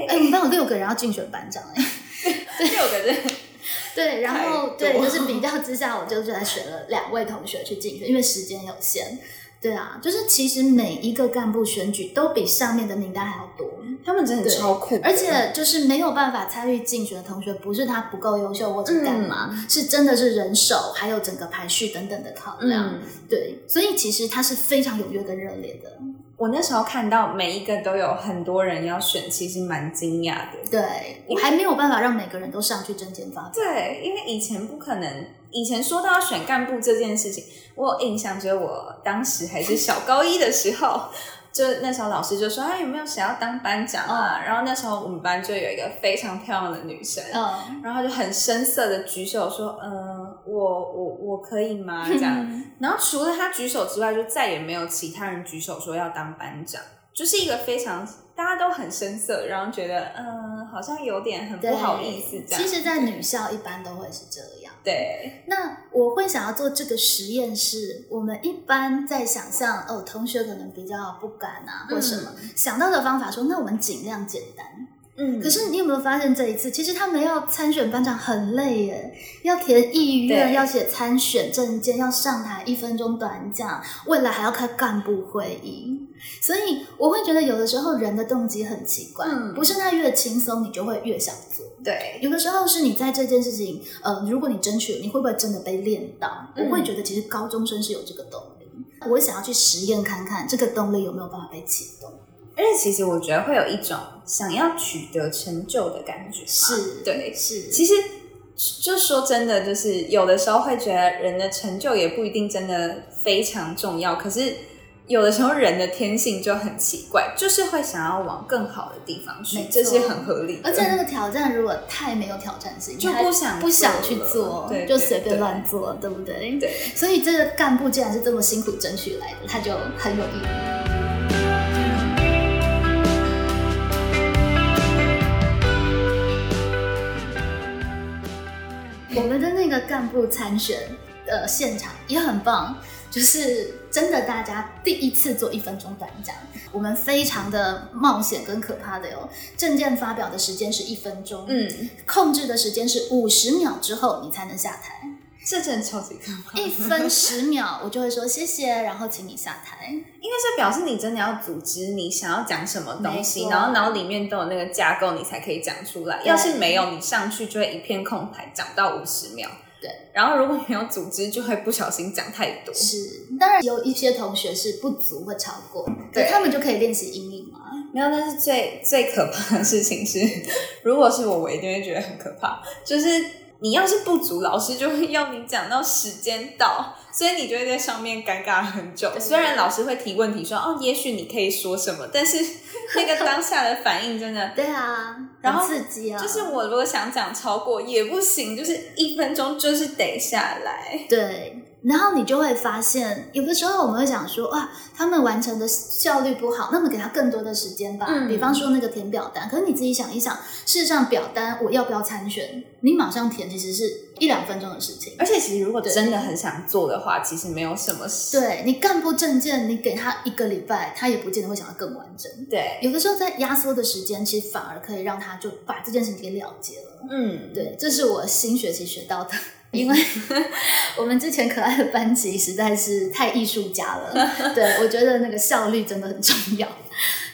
哎，我们班有六个人要竞选班长，哎，*laughs* 六个人，对，然后对，就是比较之下，我就就来选了两位同学去竞选，因为时间有限。对啊，就是其实每一个干部选举都比上面的名单还要多。他们真的对超酷的，而且就是没有办法参与竞选的同学，不是他不够优秀或者干嘛，嗯是真的是人手还有整个排序等等的考量。嗯。对，所以其实他是非常踊跃跟热烈的。我那时候看到每一个都有很多人要选，其实蛮惊讶的。对我还没有办法让每个人都上去证件发表。对，因为以前不可能，以前说到要选干部这件事情，我有印象，就是我当时还是小高一的时候，*laughs* 就那时候老师就说：“哎，有没有谁要当班长啊？”然后那时候我们班就有一个非常漂亮的女生，嗯，然后就很生涩的举手说：“嗯、我我我可以吗？”这样。然后除了她举手之外，就再也没有其他人举手说要当班长，就是一个非常大家都很生涩，然后觉得嗯，好像有点很不好意思这样。其实，在女校一般都会是这样。对，那我会想要做这个实验是，我们一般在想象哦，同学可能比较不敢啊，或什么、想到的方法说，那我们尽量简单。嗯可是你有没有发现这一次，其实他们要参选班长很累耶，要填意愿，要写参选证件，要上台一分钟短讲，未来还要开干部会议。所以我会觉得有的时候人的动机很奇怪，嗯不是他越轻松你就会越想做。对，有的时候是你在这件事情，呃，如果你争取了，你会不会真的被练到？嗯我会觉得其实高中生是有这个动力，我想要去实验看看这个动力有没有办法被启动。而且其实我觉得会有一种想要取得成就的感觉，是，对。是，其实就说真的，就是有的时候会觉得人的成就也不一定真的非常重要，可是有的时候人的天性就很奇怪，就是会想要往更好的地方去这是很合理的。而且那个挑战如果太没有挑战性，就不想不想去做就随便乱做，对不对？对，所以这个干部既然是这么辛苦争取来的，他就很有意义。我们的那个干部参选的现场也很棒，就是真的大家第一次做一分钟短讲，我们非常的冒险跟可怕的哟。证件发表的时间是一分钟，嗯，控制的时间是五十秒之后你才能下台，这真的超级可怕。一分十秒 *laughs* 我就会说谢谢，然后请你下台。应该是表示你真的要组织你想要讲什么东西，错然后脑里面都有那个架构，你才可以讲出来。要是没有，你上去就会一片空白，讲到五十秒。对，然后如果没有组织，就会不小心讲太多。是，当然有一些同学是不足会超过，对对他们就可以练习阴影嘛。没有，但是最最可怕的事情是，*laughs* 如果是我，我一定会觉得很可怕。就是你要是不足，老师就会要你讲到时间到，所以你就会在上面尴尬很久。虽然老师会提问题说，哦，也许你可以说什么，但是 *laughs* 那个当下的反应真的。对啊，然后很刺激啊，就是我如果想讲超过也不行，就是一分钟就是得下来。对。然后你就会发现，有的时候我们会想说，哇，他们完成的效率不好，那么给他更多的时间吧。嗯比方说那个填表单，可是你自己想一想，事实上表单我要不要参选，你马上填，其实是一两分钟的事情。而且其实如果真的很想做的话，其实没有什么事。对你干部证件，你给他一个礼拜，他也不见得会想要更完整。对，有的时候在压缩的时间，其实反而可以让他就把这件事情给了结了。嗯，对，这是我新学期学到的，因为 *laughs* 我们之前可爱的班级实在是太艺术家了。*laughs* 对，我觉得那个效率真的很重要。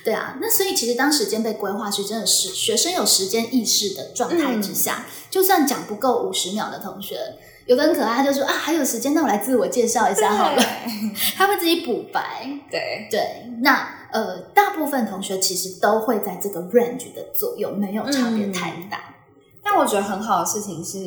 对啊，那所以其实当时间被规划是真的是学生有时间意识的状态之下，就算讲不够五十秒的同学。有的很可爱，他就说啊，还有时间，那我来自我介绍一下好了。*laughs* 他会自己补白，对，对，那呃，大部分同学其实都会在这个 range 的左右，没有差别太大。但我觉得很好的事情是，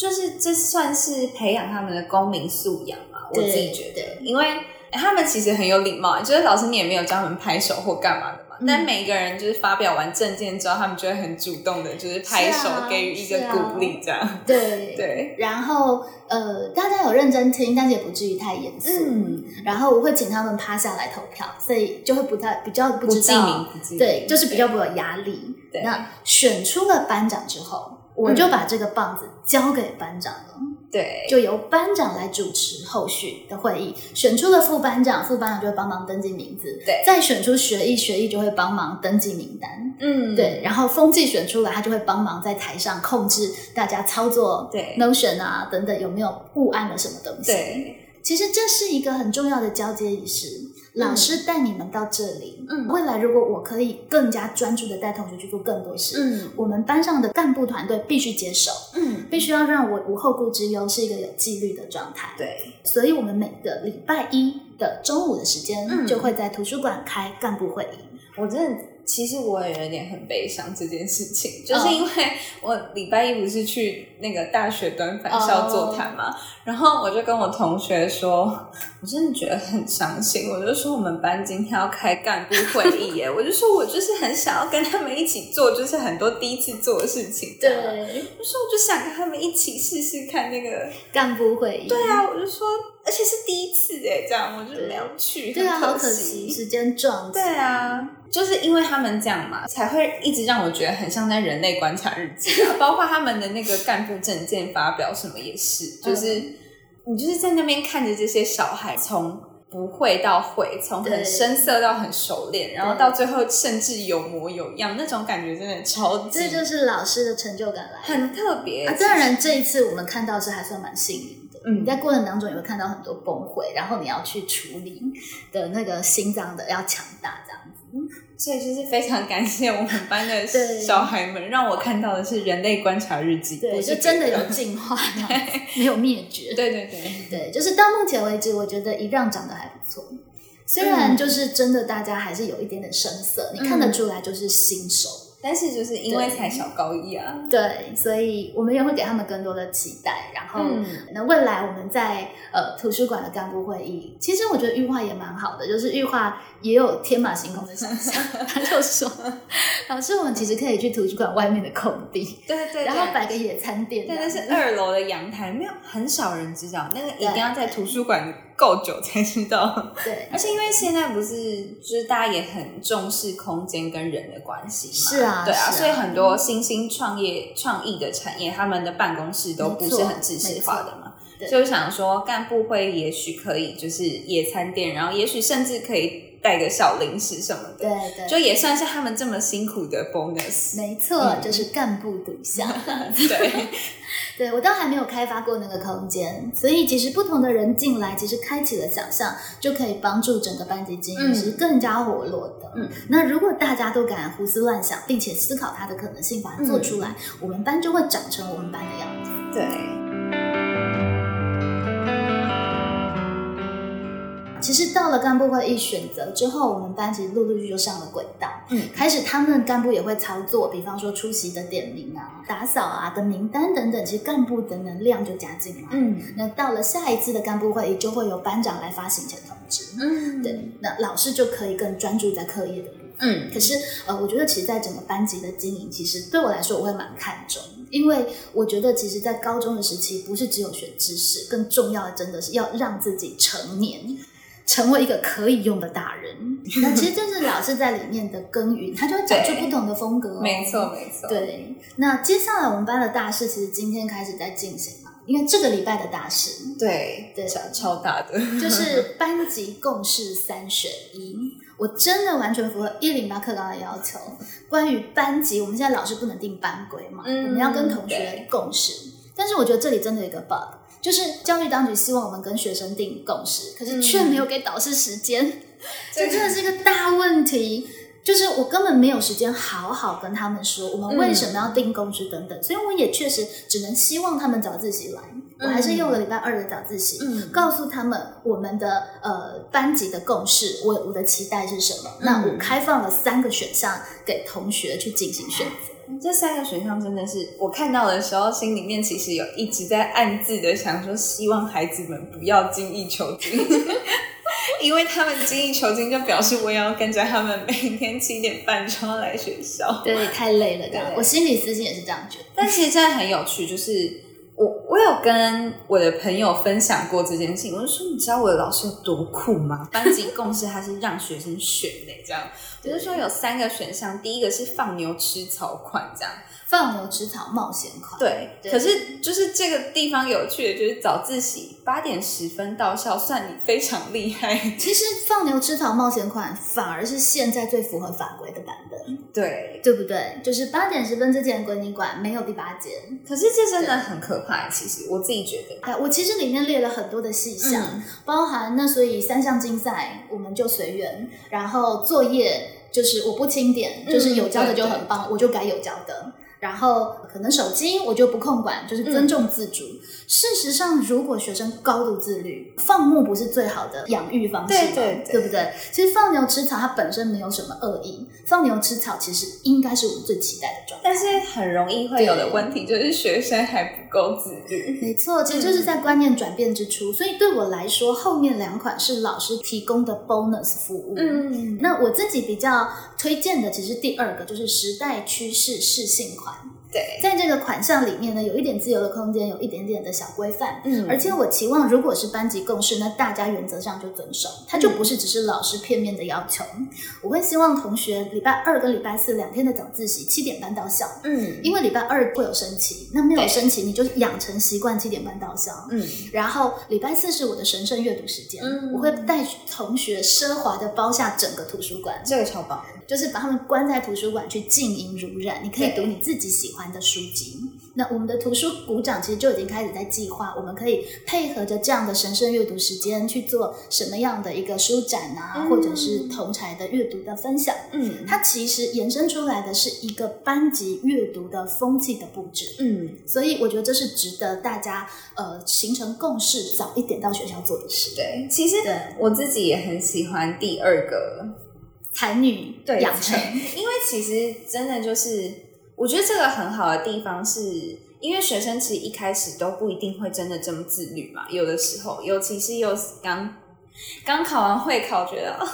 就是这算是培养他们的公民素养嘛。我自己觉得，因为他们其实很有礼貌，就是老师你也没有教他们拍手或干嘛的嘛。嗯但每个人就是发表完证件之后，他们就会很主动的，就是拍手啊给予一个鼓励，这样。对对，然后呃，大家有认真听，但是也不至于太严肃。嗯，然后我会请他们趴下来投票，所以就会不太比较不不记知道，名，不记名，对，就是比较不有压力。对那选出了班长之后，我就把这个棒子交给班长了。对，就由班长来主持后续的会议，选出了副班长，副班长就会帮忙登记名字，对。再选出学艺，学艺就会帮忙登记名单，嗯，对，然后风纪选出来，他就会帮忙在台上控制大家操作，对 Notion 啊等等有没有误按了什么东西，，对，其实这是一个很重要的交接仪式。老师带你们到这里，嗯未来如果我可以更加专注的带同学去做更多事，嗯我们班上的干部团队必须接手，嗯，必须要让我无后顾之忧，是一个有纪律的状态。，对，所以我们每个礼拜一的中午的时间，嗯就会在图书馆开干部会议。我真的其实我也有点很悲伤这件事情，就是因为我礼拜一不是去那个大学端返校座谈嘛，然后我就跟我同学说，我真的觉得很伤心，我就说我们班今天要开干部会议耶，*laughs* 我就说我就是很想要跟他们一起做，就是很多第一次做的事情，对，我说我就想跟他们一起试试看那个干部会议，对啊，我就说。而且是第一次哎，这样我就没有去，对啊，好可惜，时间撞。对啊，就是因为他们这样嘛，才会一直让我觉得很像在人类观察日记啊。*laughs* 包括他们的那个干部证件发表什么也是，就是你就是在那边看着这些小孩从不会到会，从很生涩到很熟练，然后到最后甚至有模有样，那种感觉真的超级。这就是老师的成就感来，很特别啊。当然，这一次我们看到是还算蛮幸运。嗯，在过程当中也会看到很多崩溃，然后你要去处理的那个心脏的要强大这样子，所以就是非常感谢我们班的小孩们，让我看到的是人类观察日记，对，就真的有进化，没有灭绝，对对对。对，就是到目前为止，我觉得一让长得还不错，虽然就是真的大家还是有一点点生涩，你看得出来就是新手。但是就是因为才小高一啊，对，所以我们也会给他们更多的期待。然后，那未来我们在呃图书馆的干部会议，其实我觉得玉化也蛮好的，就是玉化也有天马行空的想象。他就说，老师，我们其实可以去图书馆外面的空地，*laughs* 对对对，然后摆个野餐垫，对，那是二楼的阳台，没有很少人知道，那个一定要在图书馆。够久才知道，对，而且因为现在不是，就是大家也很重视空间跟人的关系嘛，是啊，对啊，所以很多新兴创业、创意的产业，他们的办公室都不是很制式化的嘛，所以我想说，干部会也许可以就是野餐店，然后也许甚至可以带个小零食什么的，对对，就也算是他们这么辛苦的 bonus，没错，就是干部独享，*laughs* 对。*laughs* 对，我倒还没有开发过那个空间，所以其实不同的人进来，其实开启了想象，就可以帮助整个班级经营是更加活络的。嗯，那如果大家都敢胡思乱想，并且思考它的可能性，把它做出来，我们班就会长成我们班的样子。对。其实到了干部会议选择之后，我们班其实陆陆续续就上了轨道。嗯，开始他们干部也会操作，比方说出席的点名啊、打扫啊的名单等等，其实干部的能量就加进来。嗯，那到了下一次的干部会议，就会由班长来发行前通知。嗯，对，那老师就可以更专注在课业的部分。嗯，可是呃，我觉得其实，在整个班级的经营，其实对我来说，我会蛮看重，因为我觉得，其实，在高中的时期，不是只有学知识，更重要的，真的是要让自己成年。成为一个可以用的大人，*laughs* 那其实就是老师在里面的耕耘，他就会长出不同的风格。*laughs* 没错，没错。对，那接下来我们班的大事，其实今天开始在进行嘛，因为这个礼拜的大事，对对，超超大的，就是班级共事三选一。我真的完全符合一零八课纲的要求，关于班级，我们现在老师不能定班规嘛，我们要跟同学共识。但是我觉得这里真的有一个 bug。就是教育当局希望我们跟学生定共识，可是却没有给导师时间，这真的是一个大问题。就是我根本没有时间好好跟他们说我们为什么要定共识等等，所以我也确实只能希望他们早自习来。我还是用了礼拜二的早自习，告诉他们我们的呃班级的共识，我我的期待是什么。那我开放了三个选项给同学去进行选择。这三个选项真的是我看到的时候，心里面其实有一直在暗自的想说，希望孩子们不要精益求精，*laughs* 因为他们精益求精，就表示我也要跟着他们每天七点半就要来学校，对，太累了。对，我心里私心也是这样觉得。但其实真的很有趣，就是我我有跟我的朋友分享过这件事情，我就说，你知道我的老师有多酷吗？班级共识他是让学生选的，这样。比如说有三个选项，第一个是放牛吃草款，这样放牛吃草冒险款。对，可是就是这个地方有趣的，就是早自习八点十分到校，算你非常厉害。其实放牛吃草冒险款反而是现在最符合法规的版本，对对不对？就是八点十分之前归你管，没有第八节。可是这真的很可怕，其实我自己觉得。哎，我其实里面列了很多的细项，包含那所以三项竞赛我们就随缘，然后作业。就是我不清点，就是有交的就很棒，我就改有交的。然后可能手机我就不控管，就是尊重自主。事实上，如果学生高度自律，放牧不是最好的养育方式？对对对对不对？其实放牛吃草它本身没有什么恶意，放牛吃草其实应该是我们最期待的状态。但是很容易会有的问题就是学生还不够自律。没错，其实就是在观念转变之初，所以对我来说，后面两款是老师提供的 bonus 服务。嗯，那我自己比较推荐的，其实第二个就是时代趋势适性款。对，在这个款项里面呢，有一点自由的空间，有一点点的小规范。嗯而且我期望，如果是班级共识，那大家原则上就遵守，它就不是只是老师片面的要求。我会希望同学礼拜二跟礼拜四两天的早自习七点半到校，嗯因为礼拜二会有升旗，那没有升旗你就养成习惯七点半到校。嗯，然后礼拜四是我的神圣阅读时间，嗯我会带同学奢华的包下整个图书馆，这个超棒。就是把他们关在图书馆去静音如染，你可以读你自己喜欢的书籍。那我们的图书股长其实就已经开始在计划，我们可以配合着这样的神圣阅读时间去做什么样的一个书展啊，嗯或者是同才的阅读的分享。嗯它其实延伸出来的是一个班级阅读的风气的布置。嗯，所以我觉得这是值得大家呃形成共识，早一点到学校做的事。对，其实对我自己也很喜欢第二个才女对养成，因为其实真的就是，我觉得这个很好的地方是，因为学生其实一开始都不一定会真的这么自律嘛，有的时候，尤其是又刚刚考完会考，觉得哦，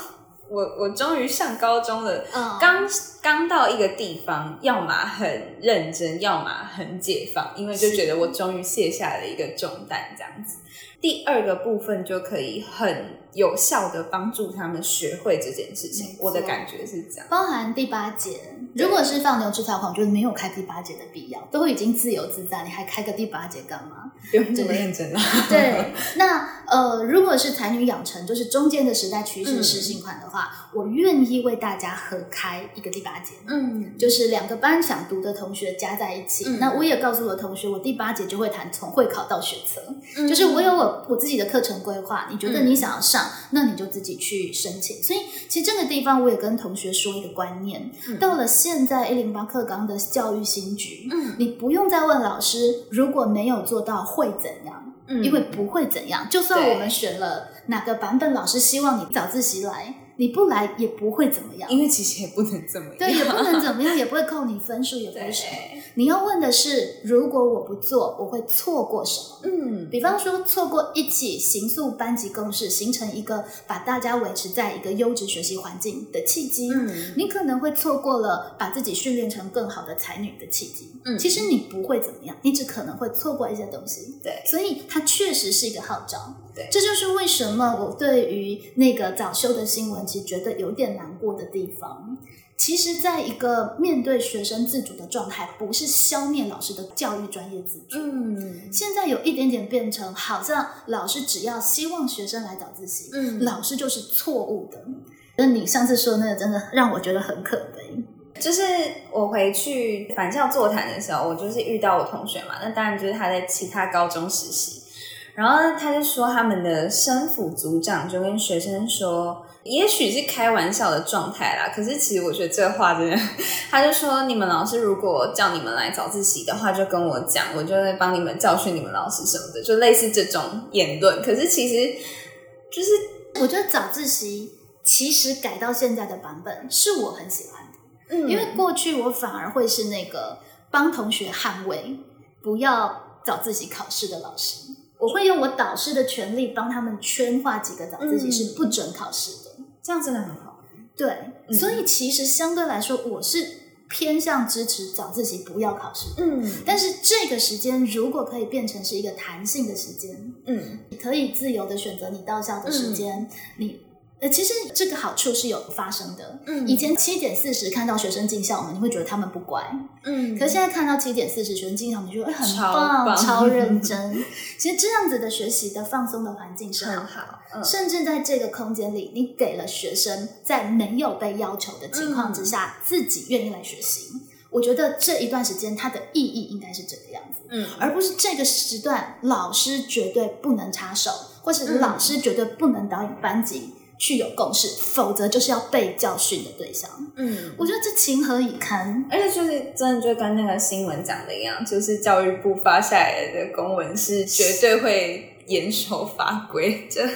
我我终于上高中了，嗯，刚刚到一个地方，要么很认真，要么很解放，因为就觉得我终于卸下了一个重担，这样子。第二个部分就可以很有效的帮助他们学会这件事情我的感觉是这样。包含第八节，如果是放牛吃草款，我觉得没有开第八节的必要，都已经自由自在，你还开个第八节干嘛？不用这么认真了。对，那呃，如果是才女养成，就是中间的时代趋势嗯实行款的话，我愿意为大家合开一个第八节。嗯，就是两个班想读的同学加在一起，嗯那我也告诉我的同学，我第八节就会谈从会考到学测，嗯就是我有我我自己的课程规划，你觉得嗯你想要上，那你就自己去申请。所以其实这个地方我也跟同学说一个观念，嗯到了现在一零八课纲的教育新局，嗯你不用再问老师如果没有做到会怎样，嗯因为不会怎样。就算我们选了哪个版本，老师希望你早自习来，你不来也不会怎么样。因为其实也不能怎么样，对，也不能怎么样，*laughs* 也不会扣你分数，也不会什么。你要问的是，如果我不做，我会错过什么？嗯，比方说，错过一起形塑班级共识，形成一个把大家维持在一个优质学习环境的契机。嗯你可能会错过了把自己训练成更好的才女的契机。嗯其实你不会怎么样，你只可能会错过一些东西。对所以它确实是一个号召。对这就是为什么我对于那个早修的新闻，其实觉得有点难过的地方。其实，在一个面对学生自主的状态，不是消灭老师的教育专业自主。嗯现在有一点点变成，好像老师只要希望学生来早自习，嗯老师就是错误的。那你上次说的那个，真的让我觉得很可悲。就是我回去返校座谈的时候，我就是遇到我同学嘛，那当然就是他在其他高中实习，然后他就说他们的生辅组长就跟学生说，也许是开玩笑的状态啦，可是其实我觉得这话真的，*laughs* 他就说你们老师如果叫你们来早自习的话，就跟我讲，我就会帮你们教训你们老师什么的，就类似这种言论。可是其实就是我觉得早自习其实改到现在的版本是我很喜欢的，嗯因为过去我反而会是那个帮同学捍卫不要早自习考试的老师。我会用我导师的权利帮他们圈化几个早自习嗯是不准考试的。这样真的很好。对，嗯所以其实相对来说，我是偏向支持早自习不要考试的。嗯但是这个时间如果可以变成是一个弹性的时间，嗯你可以自由的选择你到校的时间，你呃，其实这个好处是有发生的。嗯以前七点四十看到学生进校门，你会觉得他们不乖，嗯可是现在看到七点四十学生进校门，你觉得哎很超棒，超认 *laughs* 真。其实这样子的学习的放松的环境是很很好。好。嗯甚至在这个空间里，你给了学生在没有被要求的情况之下，自己愿意来学习。我觉得这一段时间它的意义应该是这个样子，嗯而不是这个时段老师绝对不能插手，或是嗯老师绝对不能导引班级。去有共识，否则就是要被教训的对象。嗯，我觉得这情何以堪？而且就是真的就跟那个新闻讲的一样，就是教育部发下来的公文是绝对会严守法规。这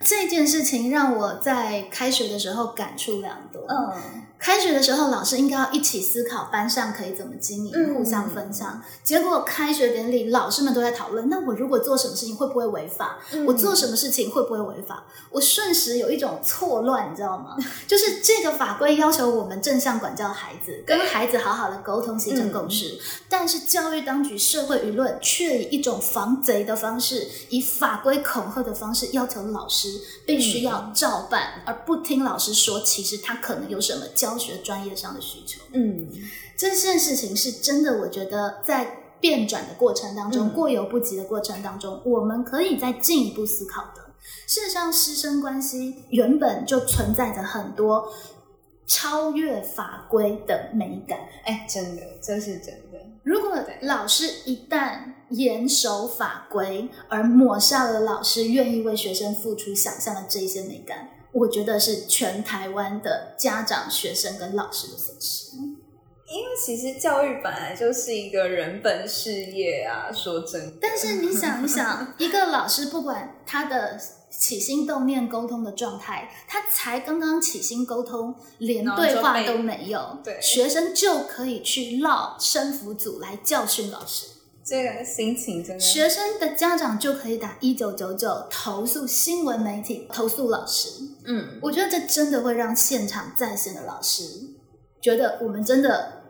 这件事情让我在开学的时候感触良多。嗯。开学的时候，老师应该要一起思考班上可以怎么经营，互相分享。结果开学典礼，老师们都在讨论：那我如果做什么事情会不会违法？我做什么事情会不会违法？我瞬时有一种错乱，你知道吗？就是这个法规要求我们正向管教孩子，跟孩子好好的沟通，形成共识。但是教育当局、社会舆论却以一种防贼的方式，以法规恐吓的方式，要求老师必须要照办，而不听老师说，其实他可能有什么教。教学专业上的需求，嗯，这件事情是真的。我觉得在变转的过程当中，过犹不及的过程当中，我们可以再进一步思考的。事实上，师生关系原本就存在着很多超越法规的美感。哎，真的，这是真的。如果老师一旦严守法规，而抹杀了老师愿意为学生付出想象的这一些美感。我觉得是全台湾的家长、学生跟老师的损失，因为其实教育本来就是一个人本事业啊，说真。但是你想一想，一个老师不管他的起心动念、沟通的状态，他才刚刚起心沟通，连对话都没有，对，学生就可以去闹生辅组来教训老师。这个心情真的，学生的家长就可以打一九九九投诉新闻媒体，投诉老师。嗯，我觉得这真的会让现场在线的老师觉得我们真的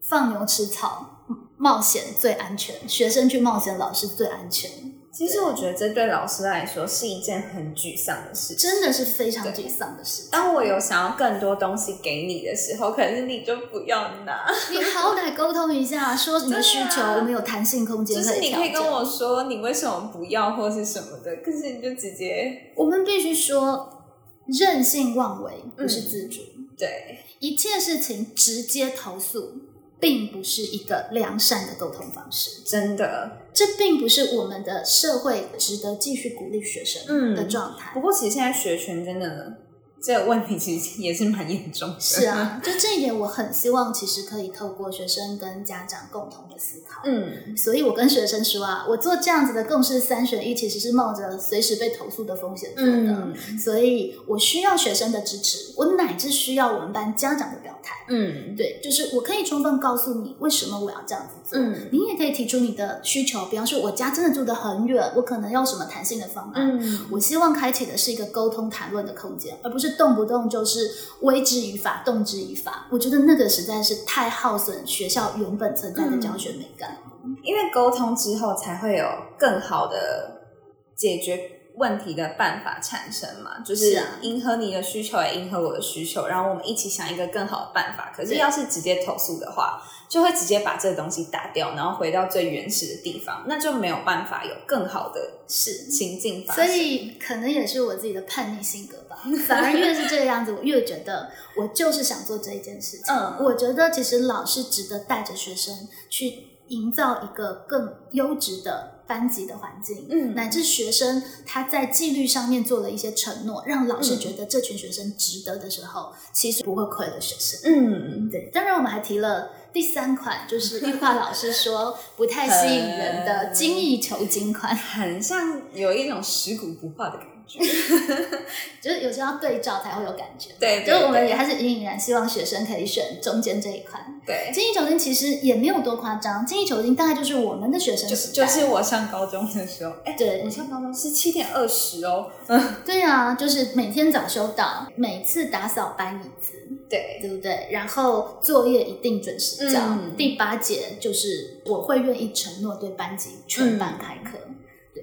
放牛吃草，冒险最安全，学生去冒险，老师最安全。其实我觉得这对老师来说是一件很沮丧的事，真的是非常沮丧的事。当我有想要更多东西给你的时候，可是你就不要拿。你好歹沟通一下，*laughs* 说你的需求，我们有弹性空间就是你可以跟我说你为什么不要或是什么的，可是你就直接，我们必须说任性妄为不是自主，对一切事情直接投诉。并不是一个良善的沟通方式，真的，这并不是我们的社会值得继续鼓励学生的状态。不过，其实现在学群真的。这个问题其实也是蛮严重的。是啊，就这一点，我很希望其实可以透过学生跟家长共同的思考。嗯，所以我跟学生说啊，我做这样子的共识三选一，其实是冒着随时被投诉的风险做的。嗯，所以我需要学生的支持，我乃至需要我们班家长的表态。嗯，对，就是我可以充分告诉你为什么我要这样子做。嗯，你也可以提出你的需求，比方说我家真的住得很远，我可能要什么弹性的方案。嗯，我希望开启的是一个沟通谈论的空间，而不是。动不动就是威之于法，动之于法，我觉得那个实在是太耗损学校原本存在的教学美感。因为沟通之后，才会有更好的解决问题的办法产生嘛。就是迎合你的需求，也迎合我的需求，然后我们一起想一个更好的办法。可是要是直接投诉的话，就会直接把这个东西打掉，然后回到最原始的地方，那就没有办法有更好的事情境发生。所以可能也是我自己的叛逆性格吧。反而越是这个样子，我越觉得我就是想做这一件事情。嗯，我觉得其实老师值得带着学生去营造一个更优质的班级的环境，嗯，乃至学生他在纪律上面做了一些承诺，让老师觉得这群学生值得的时候，其实不会亏了学生。嗯，对。当然，我们还提了第三款，就是 *laughs* 玉化老师说不太吸引人的精益求精款，很像有一种食古不化的感觉。*laughs* 就是有时候要对照才会有感觉，对，就是我们也还是隐隐然希望学生可以选中间这一款。对，精益求精其实也没有多夸张，精益求精大概就是我们的学生时代，就是我上高中的时候，哎，对，我上高中是七点二十哦，嗯，*laughs* 对啊，就是每天早修到，每次打扫搬椅子，对，对不对？然后作业一定准时交，第八节就是我会愿意承诺对班级全班开课。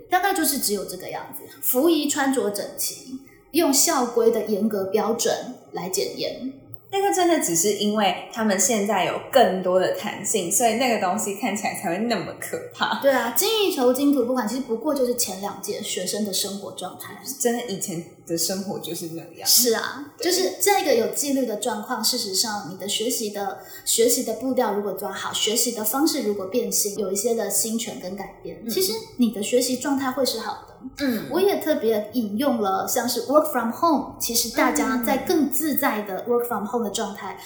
大概就是只有这个样子，服仪穿着整齐，用校规的严格标准来检验。那个真的只是因为他们现在有更多的弹性，所以那个东西看起来才会那么可怕。对啊，精益求精、图不管，其实不过就是前两届学生的生活状态。真的以前的生活就是那样。是啊，就是这个有纪律的状况，事实上，你的学习的学习的步调如果抓好，学习的方式如果变形，有一些的新权跟改变，嗯。其实你的学习状态会是好的。嗯。我也特别引用了像是 work from home，其实大家在更自在的 work from home 的状态，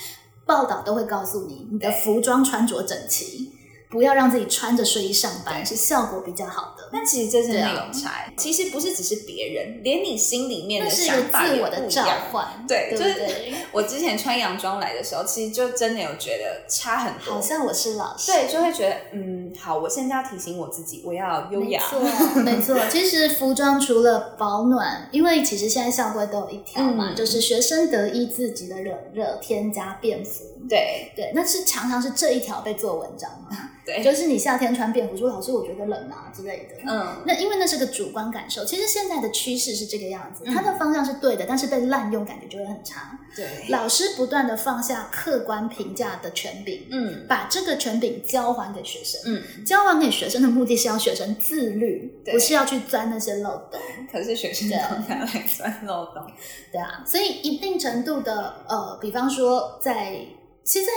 报道都会告诉你，你的服装穿着整齐，不要让自己穿着睡衣上班，是效果比较好的。但其实这真的对啊有差欸，其实不是只是别人，连你心里面的是自我的召。唤，对对就是？*laughs* 我之前穿洋装来的时候，其实就真的有觉得差很多。好像我是老师，对，就会觉得嗯，好，我现在要提醒我自己，我要优雅。没错，没错。*laughs* 其实服装除了保暖，因为其实现在校规都有一条嘛，嗯就是学生得依自己的冷热添加便服。对对，那是常常是这一条被做文章嘛，对，就是你夏天穿便服，说老师我觉得冷啊之类的。嗯，那因为那是个主观感受，其实现在的趋势是这个样子，嗯它的方向是对的，但是被滥用感觉就会很差。对，老师不断的放下客观评价的权柄，嗯把这个权柄交还给学生。嗯，交还给学生的目的是要学生自律，不是要去钻那些漏洞。可是学生对都拿来钻漏洞。对啊，所以一定程度的呃，比方说在其实，在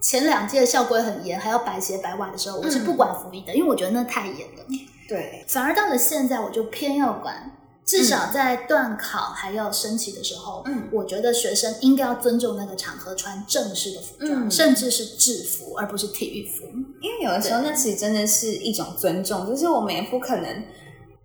前两届校规很严，还要白鞋白袜的时候，我是不管服役的，因为我觉得那太严了。对，反而到了现在，我就偏要管。至少在段考还要升旗的时候，嗯我觉得学生应该要尊重那个场合，穿正式的服装，嗯甚至是制服，而不是体育服。因为有的时候那其实真的是一种尊重，就是我们也不可能，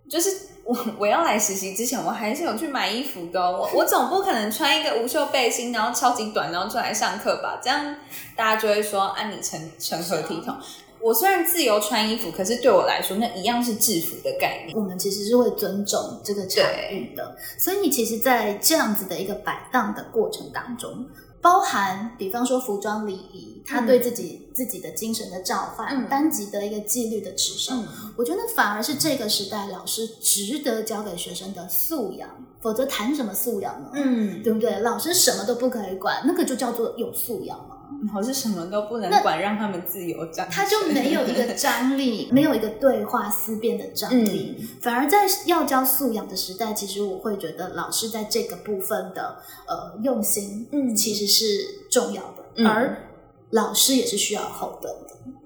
就是我我要来实习之前，我还是有去买衣服的哦、我我总不可能穿一个无袖背心，然后超级短，然后出来上课吧？这样大家就会说，啊，你成成何体统？我虽然自由穿衣服，可是对我来说，那一样是制服的概念。我们其实是会尊重这个场域的，所以你其实，在这样子的一个摆荡的过程当中，包含比方说服装礼仪，他对自己、自己的精神的召唤，嗯班级的一个纪律的持守，嗯我觉得反而是这个时代老师值得教给学生的素养，否则谈什么素养呢？嗯，对不对？老师什么都不可以管，那个就叫做有素养吗？然后是什么都不能管，让他们自由展他就没有一个 *laughs* 张力，没有一个对话思辨的张力，嗯。反而在要教素养的时代，其实我会觉得老师在这个部分的呃用心，嗯。其实是重要的，嗯。而老师也是需要后盾的。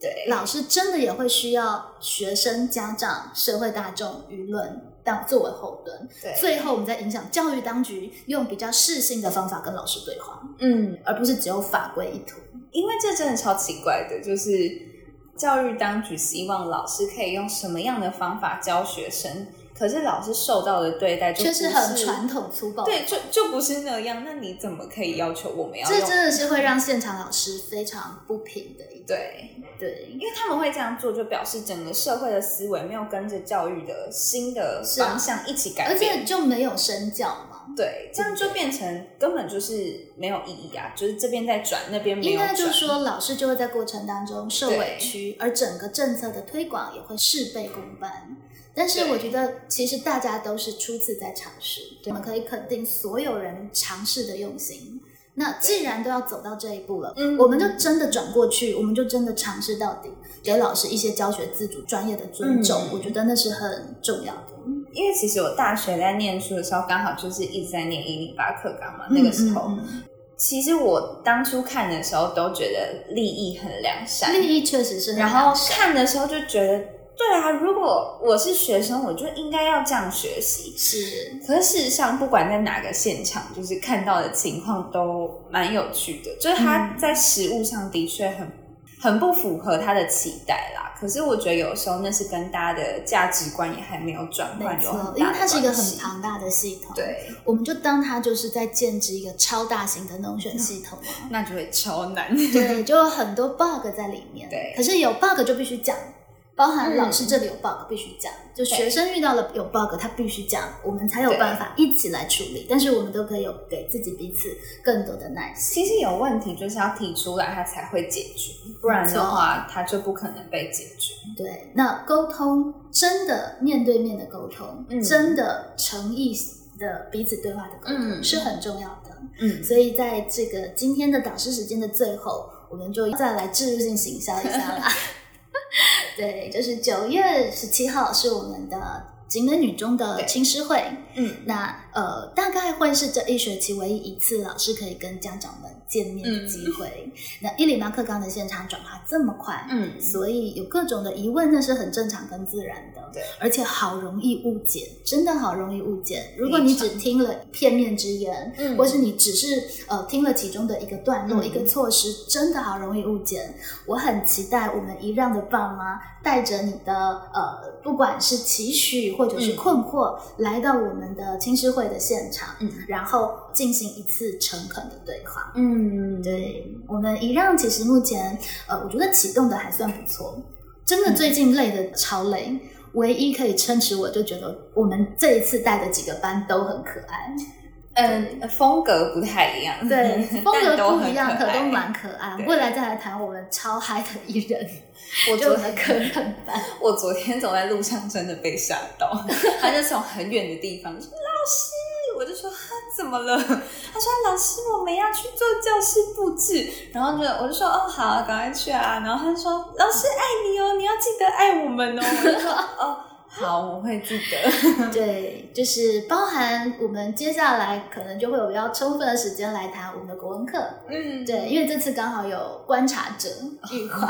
对。老师真的也会需要学生、家长、社会大众、舆论当作为后盾。对，最后，我们在影响教育当局，用比较适性的方法跟老师对话，嗯，而不是只有法规一图。因为这真的超奇怪的，就是教育当局希望老师可以用什么样的方法教学生，可是老师受到的对待就是很传统粗暴对，就就不是那样。那你怎么可以要求我们要？这真的是会让现场老师非常不平的一点。对，对，因为他们会这样做，就表示整个社会的思维没有跟着教育的新的方向一起改而变。且就没有身教嘛。对，这样就变成根本就是没有意义啊！就是这边在转，那边没有转。应该就说，老师就会在过程当中受委屈，而整个政策的推广也会事倍功半。但是我觉得，其实大家都是初次在尝试，我们可以肯定所有人尝试的用心。那既然都要走到这一步了，嗯我们就真的转过去，我们就真的尝试到底，给老师一些教学自主、专业的尊重，嗯我觉得那是很重要的。因为其实我大学在念书的时候，刚好就是一直在念一零八课纲嘛，那个时候。嗯嗯其实我当初看的时候都觉得利益很良善，嗯利益确实是很然后看的时候就觉得，对啊，如果我是学生，我就应该要这样学习。是可是事实上，不管在哪个现场，就是看到的情况都蛮有趣的，就是他嗯在实物上的确很很不符合他的期待啦。可是我觉得有时候那是跟大家的价值观也还没有转换没有因为它是一个很庞大的系统。，对，我们就当它就是在建制一个超大型的农选系 *laughs* 统嘛。那就会超难。对，就有很多 bug 在里面。对可是有 bug 就必须讲，包含嗯老师这里有 bug 必须讲，就学生遇到了有 bug 他必须讲，我们才有办法一起来处理。但是我们都可以有给自己彼此更多的耐心。其实有问题就是要提出来，他才会解决，不然的话，他就不可能被解决。对，那沟通真的面对面的沟通，嗯真的诚意的彼此对话的沟通、嗯是很重要的。嗯，所以在这个今天的导师时间的最后，我们就再来置入性行销一下啦。*laughs* 对，就是九月十七号是我们的景美女中的对青师会，嗯那呃，大概会是这一学期唯一一次老师可以跟家长们见面的机会。那一零八课纲的现场转化这么快，嗯，所以有各种的疑问，那是很正常跟自然的。对，而且好容易误解，真的好容易误解。如果你只听了片面之言，嗯或是你只是呃听了其中的一个段落、嗯一个措施，真的好容易误解。我很期待我们一让的爸妈带着你的呃，不管是期许或者是嗯。困惑，来到我们的青师会的现场，嗯。然后进行一次诚恳的对话。嗯，对我们一让，其实目前呃，我觉得启动的还算不错。真的最近累的超累，唯一可以撑持我，就觉得我们这一次带的几个班都很可爱，嗯，风格不太一样，对，*laughs* 风格不一样，可爱。都蛮可爱。未来再来谈我们超嗨的艺人，我昨我们科任班，*laughs* 我昨天走在路上真的被吓到，*laughs* 他就从很远的地方说老师，我就说哈怎么了？他说老师我们要去做教室布置，然后就我就说哦好，赶快去啊，然后他说老师爱你哦，你要记得爱我们哦，我就说哦好，我会记得，*laughs* *laughs* 对，就是包含我们接下来可能就会有比较充分的时间来谈我们的国文课，嗯，对，因为这次刚好有观察者玉化，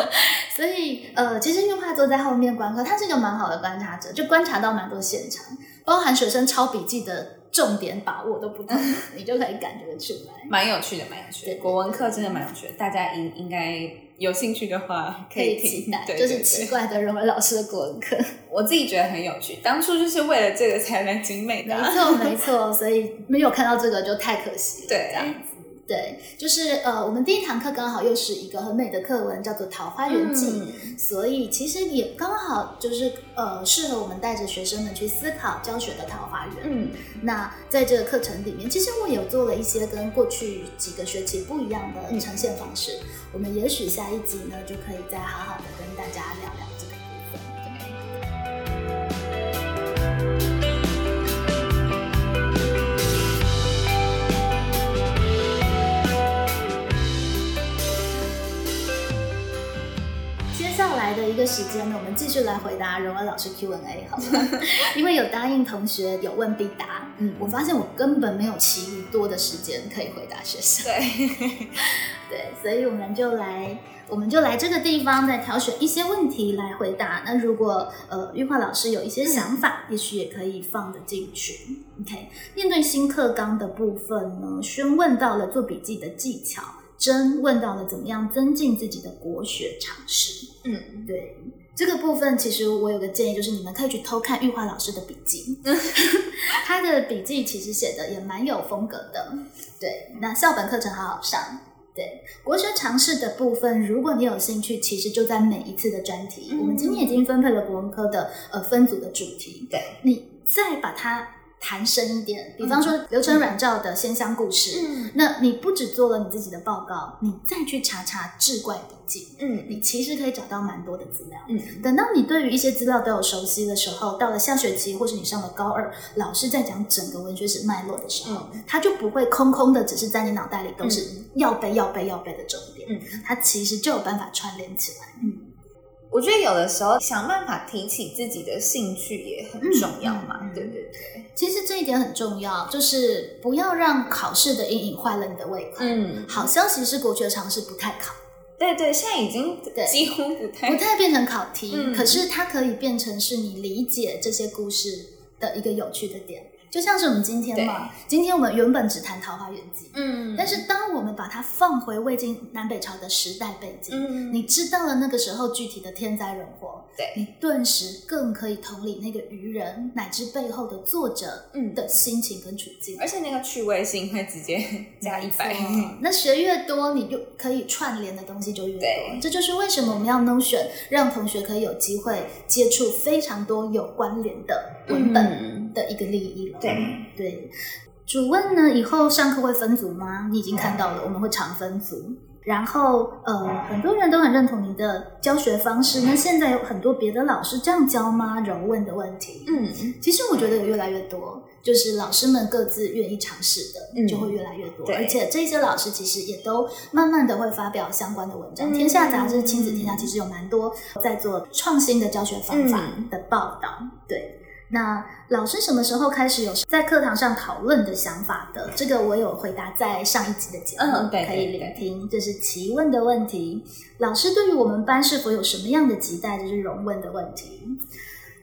*laughs* 所以呃，其实玉化坐在后面观课，他是一个蛮好的观察者，就观察到蛮多现场，包含学生抄笔记的重点把握都不同，你就可以感觉得出来。蛮有趣的，蛮有趣对的，国文课真的蛮有趣的，大家应应该有兴趣的话可以听期待，对就是奇怪的人文老师的国文课，*laughs* 我自己觉得很有趣，当初就是为了这个才来精美的。啊、没错没错，所以没有看到这个就太可惜了，*laughs* 对。这样子。对，就是呃，我们第一堂课刚好又是一个很美的课文，叫做《桃花源记》。嗯所以其实也刚好就是呃，适合我们带着学生们去思考教学的桃花源。嗯，那在这个课程里面，其实我有做了一些跟过去几个学期不一样的呈现方式。我们也许下一集呢，就可以再好好的跟大家聊聊来的一个时间呢，我们继续来回答荣文老师 Q&A 好了，*laughs* 因为有答应同学有问必答，嗯我发现我根本没有其余多的时间可以回答学生，对，*laughs* 对，所以我们就来，我们就来这个地方再挑选一些问题来回答。那如果呃玉化老师有一些想法，也许也可以放得进去。OK，面对新课纲的部分呢，询问到了做笔记的技巧，真问到了怎么样增进自己的国学常识。嗯，对。这个部分，其实我有个建议，就是你们可以去偷看玉华老师的笔记，*laughs* 他的笔记其实写的也蛮有风格的。对，那校本课程好好上。对国学常识的部分，如果你有兴趣，其实就在每一次的专题，嗯。我们今天已经分配了国文科的呃分组的主题，对，你再把它谈深一点，比方说流程软照的鲜香故事，嗯。那你不只做了你自己的报告，你再去查查志怪笔记，嗯。你其实可以找到蛮多的资料。嗯。等到你对于一些资料都有熟悉的时候，到了下学期或是你上了高二，老师在讲整个文学史脉络的时候，他就不会空空的，只是在你脑袋里都是要背、要背、要背的重点，嗯，他其实就有办法串联起来。我觉得有的时候想办法提起自己的兴趣也很重要嘛，对对对，其实这一点很重要，就是不要让考试的阴影坏了你的胃口。嗯，好消息是国学常识不太考，对对，现在已经对几乎不太不太变成考题，嗯可是它可以变成是你理解这些故事的一个有趣的点。就像是我们今天嘛，今天我们原本只谈《桃花源记》，嗯。但是当我们把它放回魏晋南北朝的时代背景，嗯。你知道了那个时候具体的天灾人祸，对。你顿时更可以同理那个愚人乃至背后的作者嗯。的心情跟处境。而且那个趣味性会直接 *laughs* 加一百，那学越多，你就可以串联的东西就越多。这就是为什么我们要 Notion，让同学可以有机会接触非常多有关联的文本。嗯的一个利益了。对对，主问呢，以后上课会分组吗？你已经看到了，我们会常分组。然后，呃，很多人都很认同你的教学方式。那现在有很多别的老师这样教吗？柔问的问题。嗯其实我觉得有越来越多，就是老师们各自愿意尝试的，嗯就会越来越多。对而且这些老师其实也都慢慢的会发表相关的文章。嗯天下杂志、亲子天下其实有蛮多在做创新的教学方法嗯的报道。对，那老师什么时候开始有在课堂上讨论的想法的？这个我有回答在上一集的节目，嗯对可以对聆听。这是提问的问题。老师对于我们班是否有什么样的期待？这是容问的问题。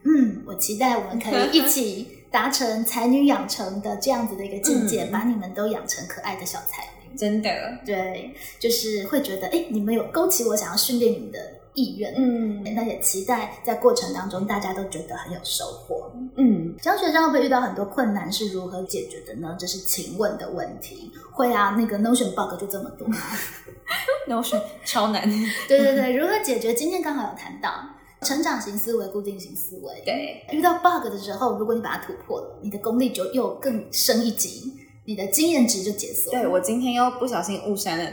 嗯，我期待我们可以一起 *laughs* 达成才女养成的这样子的一个境界，嗯把你们都养成可爱的小才女。真的，对，就是会觉得，哎，你们有勾起我想要训练你们的意愿。嗯那也期待在过程当中大家都觉得很有收获。嗯，教学生会不会遇到很多困难？是如何解决的呢？这是请问的问题。会啊，那个 Notion bug 就这么多、*laughs* Notion 超难，*laughs* 对对对，如何解决？今天刚好有谈到成长型思维、固定型思维。，对，遇到 bug 的时候，如果你把它突破了，你的功力就又更升一级，你的经验值就解锁。对我今天又不小心误删了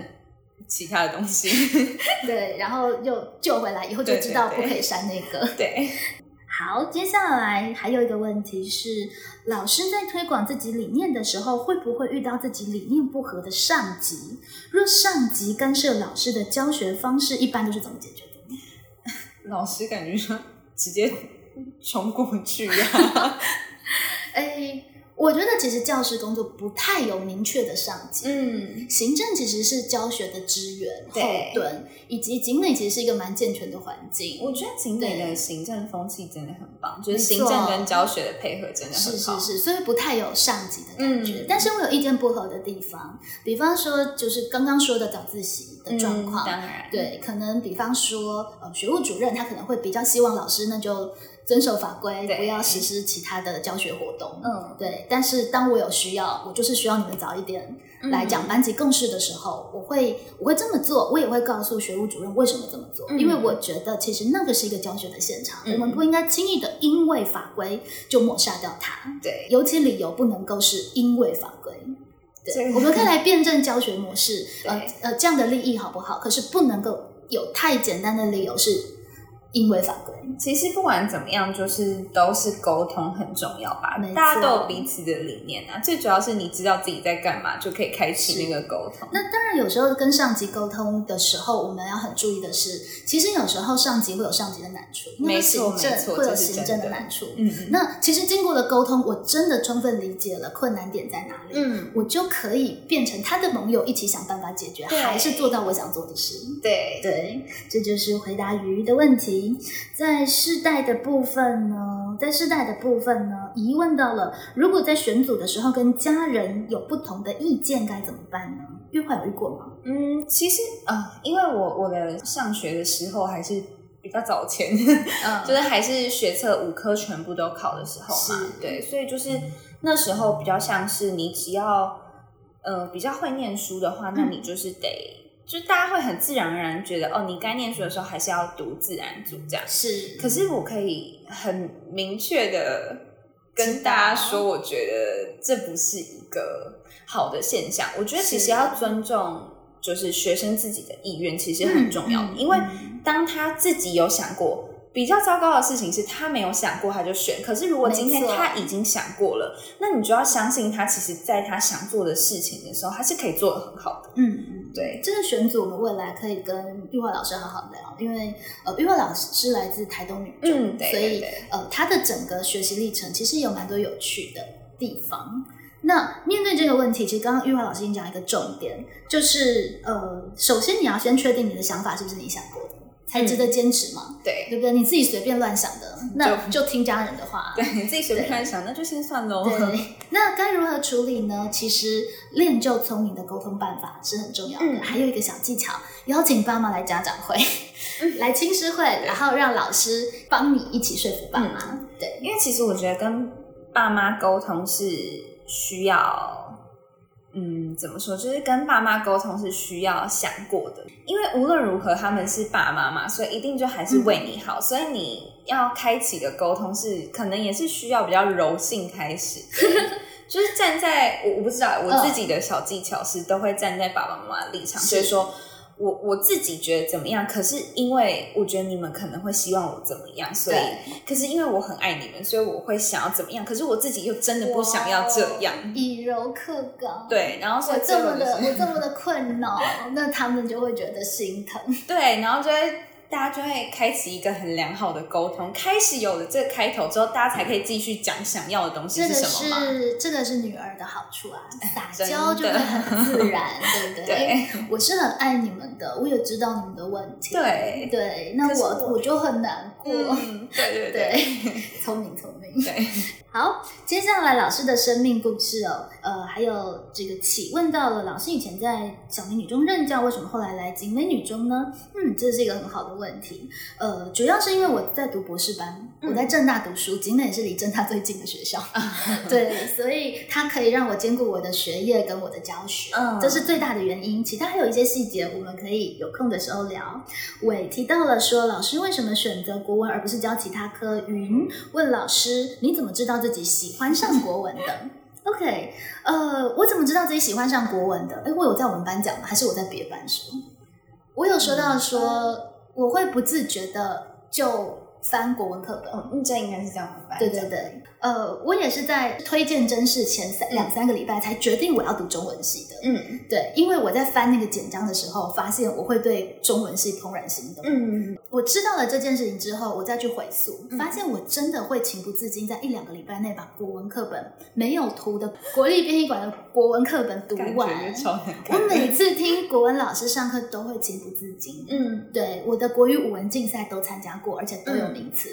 其他的东西，*laughs* 对，然后又救回来以后就知道不可以删那个。对，*laughs* 好，接下来还有一个问题是，老师在推广自己理念的时候，会不会遇到自己理念不合的上级？若上级干涉老师的教学方式，一般都是怎么解决的？*laughs* 老师感觉说直接冲过去啊，哎，我觉得其实教师工作不太有明确的上级。嗯，行政其实是教学的支援、后盾，以及景美其实是一个蛮健全的环境。我觉得景美的行政风气真的很棒，就是行政跟教学的配合真的是很好，是是是，所以不太有上级的感觉。嗯。但是我有意见不合的地方，比方说就是刚刚说的早自习的状嗯况，当然，对，可能比方说呃，学务主任他可能会比较希望老师那就遵守法规，不要实施其他的教学活动。嗯，对，但是当我有需要，我就是需要你们早一点来讲嗯班级共识的时候，我会我会这么做，我也会告诉学务主任为什么这么做，嗯因为我觉得其实那个是一个教学的现场，嗯我们不应该轻易的因为法规就抹杀掉它，对，尤其理由不能够是因为法规。对，我们可以来辩证教学模式，呃呃，这样的利益好不好？可是不能够有太简单的理由是因为法规。其实不管怎么样，就是都是沟通很重要吧大家都有彼此的理念啊，最主要是你知道自己在干嘛，就可以开启那个沟通。那当然，有时候跟上级沟通的时候，我们要很注意的是，其实有时候上级会有上级的难处，那没错行政没错会有行政的难处。嗯嗯那其实经过了沟通，我真的充分理解了困难点在哪里，嗯，我就可以变成他的盟友，一起想办法解决，还是做到我想做的事。对对，这就是回答鱼的问题。在世代的部分呢，在世代的部分呢，疑问到了，如果在选组的时候跟家人有不同的意见，该怎么办呢？玉慧有遇过吗？嗯，其实啊、因为我我的上学的时候还是比较早前，嗯 *laughs* 就是还是学测五科全部都考的时候嘛是，对，所以就是那时候比较像是你只要呃比较会念书的话，那嗯你就是得。就大家会很自然而然觉得，哦，你该念书的时候还是要读自然组这样。是，可是我可以很明确的跟大家说，我觉得这不是一个好的现象。我觉得其实要尊重，就是学生自己的意愿，其实很重要因为嗯当他自己有想过，比较糟糕的事情是他没有想过他就选。可是如果今天他已经想过了，那你就要相信他，其实在他想做的事情的时候，他是可以做的很好的。嗯嗯，对，这个选组我们未来可以跟玉华老师好好聊，因为呃，玉华老师是来自台东女中，嗯对所以呃，她的整个学习历程其实有蛮多有趣的地方。那面对这个问题，其实刚刚玉华老师已经讲一个重点，就是呃，首先你要先确定你的想法是不是你想过的，才值得坚持嘛，对，对不对？你自己随便乱想的，那就听家人的话，对，你自己随便乱想，那就先算喽。对，那该如何处理呢？其实练就聪明的沟通办法是很重要的。嗯还有一个小技巧，邀请爸妈来家长会，*laughs* 来亲师会，然后让老师帮你一起说服爸妈。对，因为其实我觉得跟爸妈沟通是需要，嗯，怎么说？就是跟爸妈沟通是需要想过的，因为无论如何他们是爸妈嘛，所以一定就还是为你好，所以你要开启的沟通是可能也是需要比较柔性开始。*laughs* 就是站在我我不知道我自己的小技巧是都会站在爸爸妈妈的立场，是就是说我我自己觉得怎么样，可是因为我觉得你们可能会希望我怎么样，所以可是因为我很爱你们，所以我会想要怎么样，可是我自己又真的不想要这样。以柔克刚。对，然后所我这么的，我是这么的困扰，那他们就会觉得心疼。*laughs* 对，然后就会大家就会开启一个很良好的沟通，开始有了这个开头之后，大家才可以继续讲想要的东西这个是什么嘛。是这个是女儿的好处啊，撒真娇就会很自然，对不对？对我是很爱你们的，我也知道你们的问题。对对，那我我我就很难过。嗯，对对对，聪明聪明。对，好，接下来老师的生命故事哦，呃，还有这个启问到了老师以前在小美女中任教，为什么后来来景美女中呢？嗯，这是一个很好的问题。呃，主要是因为我在读博士班，嗯我在正大读书，景美是离正大最近的学校，*laughs* 对，所以它可以让我兼顾我的学业跟我的教学，嗯这是最大的原因。其他还有一些细节，我们可以有空的时候聊。伟提到了说，老师为什么选择国文而不是教其他科？云问老师，你怎么知道自己喜欢上国文的？OK，呃，我怎么知道自己喜欢上国文的？哎，我有在我们班讲吗？还是我在别班说？我有说到说，我会不自觉的就翻国文课本。嗯，这应该是这样子吧？对对对，呃，我也是在推荐真试前三两三个礼拜才决定我要读中文系的。嗯对，因为我在翻那个简章的时候，发现我会对中文系怦然心动。嗯我知道了这件事情之后，我再去回溯，嗯发现我真的会情不自禁在一两个礼拜内把国文课本没有图的 *laughs* 国立编译馆的国文课本读完。我每次听国文老师上课都会情不自禁。嗯对，我的国语五文竞赛都参加过，而且都有名词。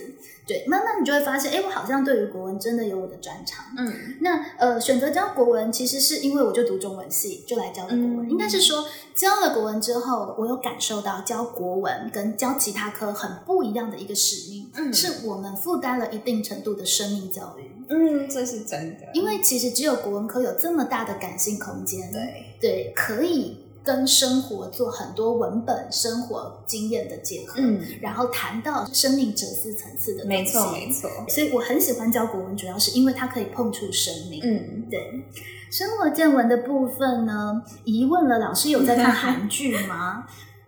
对，慢慢你就会发现，哎，我好像对于国文真的有我的专长。嗯那呃，选择教国文，其实是因为我就读中文系，就来教的国文。嗯应该是说，教了国文之后，我有感受到教国文跟教其他科很不一样的一个使命，嗯是我们负担了一定程度的生命教育。嗯，这是真的。因为其实只有国文科有这么大的感性空间，对，对，可以跟生活做很多文本、生活经验的结合，嗯，然后谈到生命哲思层次的。没错没错。所以我很喜欢教国文，主要是因为它可以碰触生命。嗯，对。生活见闻的部分呢，疑问了，老师有在看韩剧吗？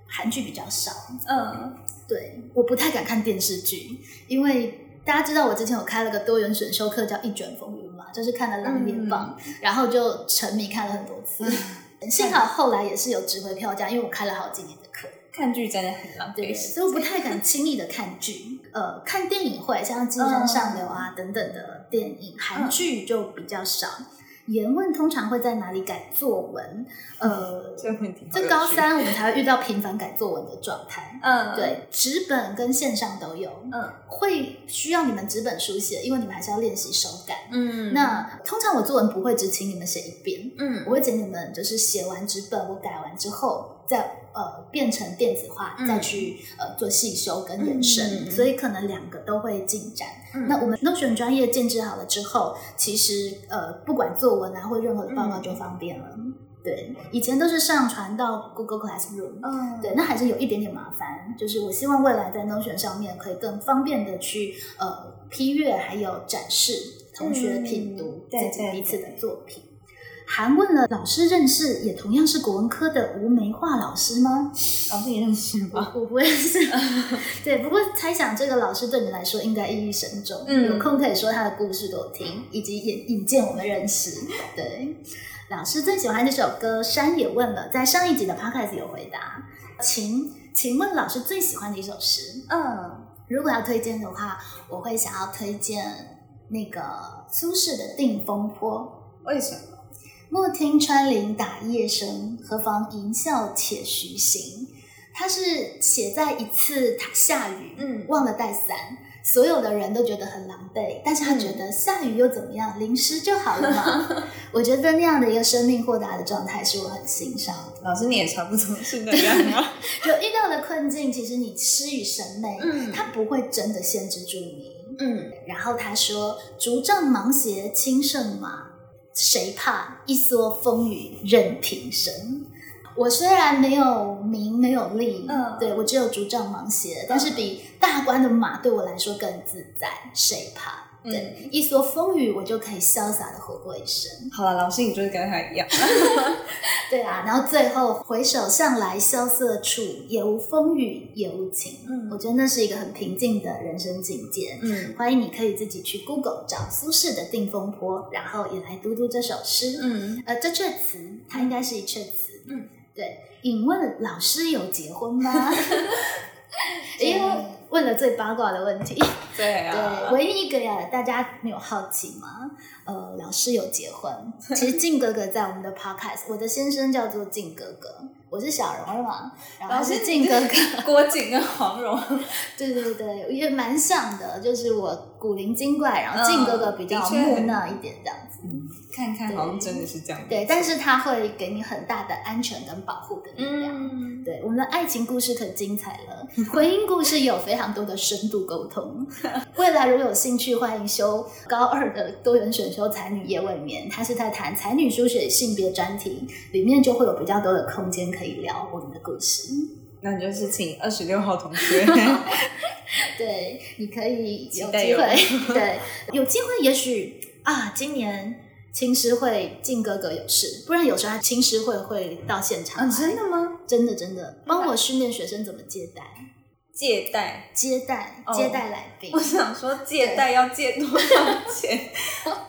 韩剧比较少，嗯对，我不太敢看电视剧，因为大家知道我之前有开了个多元选修课叫《一卷风云》嘛，就是看了《琅琊榜》然后就沉迷看了很多次。*laughs* 幸好后来也是有值回票价，因为我开了好几年的课。看剧真的很浪，费时所以我不太敢轻易的看剧。呃，看电影会像《寄生上流》啊、等等的电影，韩剧就比较少。言问通常会在哪里改作文？呃，这问题这高，三我们才会遇到频繁改作文的状态。嗯，，对，纸本跟线上都有，嗯会需要你们纸本书写，因为你们还是要练习手感。嗯，那通常我作文不会只请你们写一遍，嗯我会请你们就是写完纸本，我改完之后再呃变成电子化，嗯再去呃做细修跟延伸，嗯所以可能两个都会进展。嗯那我们 Notion 专业建制好了之后，其实呃不管作文啊或任何的报告就方便了。对，以前都是上传到 Google Classroom。嗯对，那还是有一点点麻烦。就是我希望未来在 Notion 上面可以更方便的去呃批阅，还有展示同学品读自己彼此的作品。还问了老师认识也同样是国文科的吴梅化老师吗？老师也认识吗？我不认识。*laughs* 对，不过猜想这个老师对你来说应该意义深重。嗯有空可以说他的故事给我听，以及引引荐我们认识。对，老师最喜欢这首歌，山也问了，在上一集的 podcast 有回答。请请问老师最喜欢的一首诗？嗯如果要推荐的话，我会想要推荐那个苏轼的《定风波》。为什么？莫听穿林打叶声，何妨吟啸且徐行。他是写在一次他下雨，嗯忘了带伞，所有的人都觉得很狼狈，但是他觉得下雨又怎么样，淋湿就好了嘛。*laughs* 我觉得那样的一个生命豁达的状态是我很欣赏的。老师你也差不多是那样啊。*laughs* 有遇到的困境，其实你施与审美，嗯它不会真的限制住你。嗯然后他说：“竹杖芒鞋轻胜马，谁怕一蓑风雨任平生。”我虽然没有名没有利，嗯对我只有竹杖芒鞋，但是比大官的马对我来说更自在，谁怕？对，一蓑风雨我就可以潇洒的活过一生。好了，老师你就是跟他一样。*laughs* 对啊，然后最后回首向来萧瑟处，也无风雨也无晴。嗯我觉得那是一个很平静的人生境界。嗯欢迎你可以自己去 Google 找苏轼的《定风波》，然后也来读读这首诗。嗯呃，这阙词它应该是一阙词。嗯，对。引问老师有结婚吗？*laughs* 因为问了最八卦的问题。*laughs* 对啊，对，唯一一个呀，大家没有好奇吗？呃，老师有结婚。其实靖哥哥在我们的 podcast，*laughs* 我的先生叫做靖哥哥，我是小荣嘛，然后是靖哥哥，*laughs* 郭靖跟黄蓉，对对对，也蛮像的，就是我古灵精怪，然后靖哥哥比较木讷一点这样子。看看，好像真的是这样。对，但是他会给你很大的安全跟保护的力量。嗯，对，我们的爱情故事可精彩了，*laughs* 婚姻故事也有非常多的深度沟通。*laughs* 未来如果有兴趣，欢迎修高二的多元选修才女夜未眠，他是在谈才女书写性别专题，里面就会有比较多的空间可以聊我们的故事。那你就是请二十六号同学，*laughs* 对，你可以有机会，对，有机会，也许啊，今年。青师会靖哥哥有事，不然有时候他青师会会到现场。真的吗？真的真的，帮我训练学生怎么接待。借贷，接待，接待来宾。我想说，借贷要借多少钱？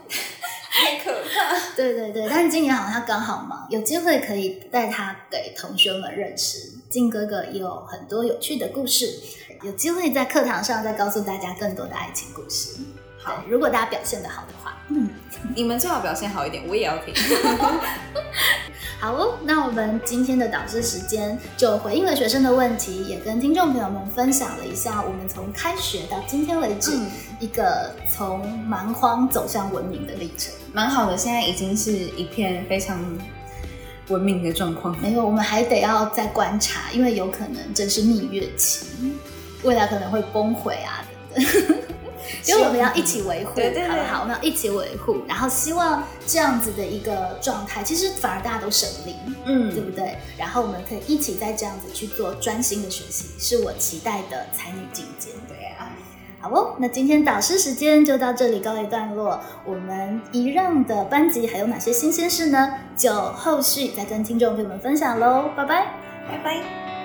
*laughs* 太可怕。对对对，但是今年好像他刚好忙，有机会可以带他给同学们认识。靖哥哥也有很多有趣的故事，有机会在课堂上再告诉大家更多的爱情故事。好，如果大家表现的好的话，嗯。你们最好表现好一点，我也要听。*laughs* 好哦，那我们今天的导师时间就回应了学生的问题，也跟听众朋友们分享了一下我们从开学到今天为止一个从蛮荒走向文明的历程。蛮好的，现在已经是一片非常文明的状况。没有，我们还得要再观察，因为有可能这是蜜月期，未来可能会崩毁啊等等。因为我们要一起维护，好不好？我们要一起维护，然后希望这样子的一个状态，其实反而大家都省力，嗯，对不对？然后我们可以一起再这样子去做专心的学习，是我期待的才女境界。对啊，好哦，那今天导师时间就到这里告一段落。我们一让的班级还有哪些新鲜事呢？就后续再跟听众朋友们分享喽，拜拜，拜拜。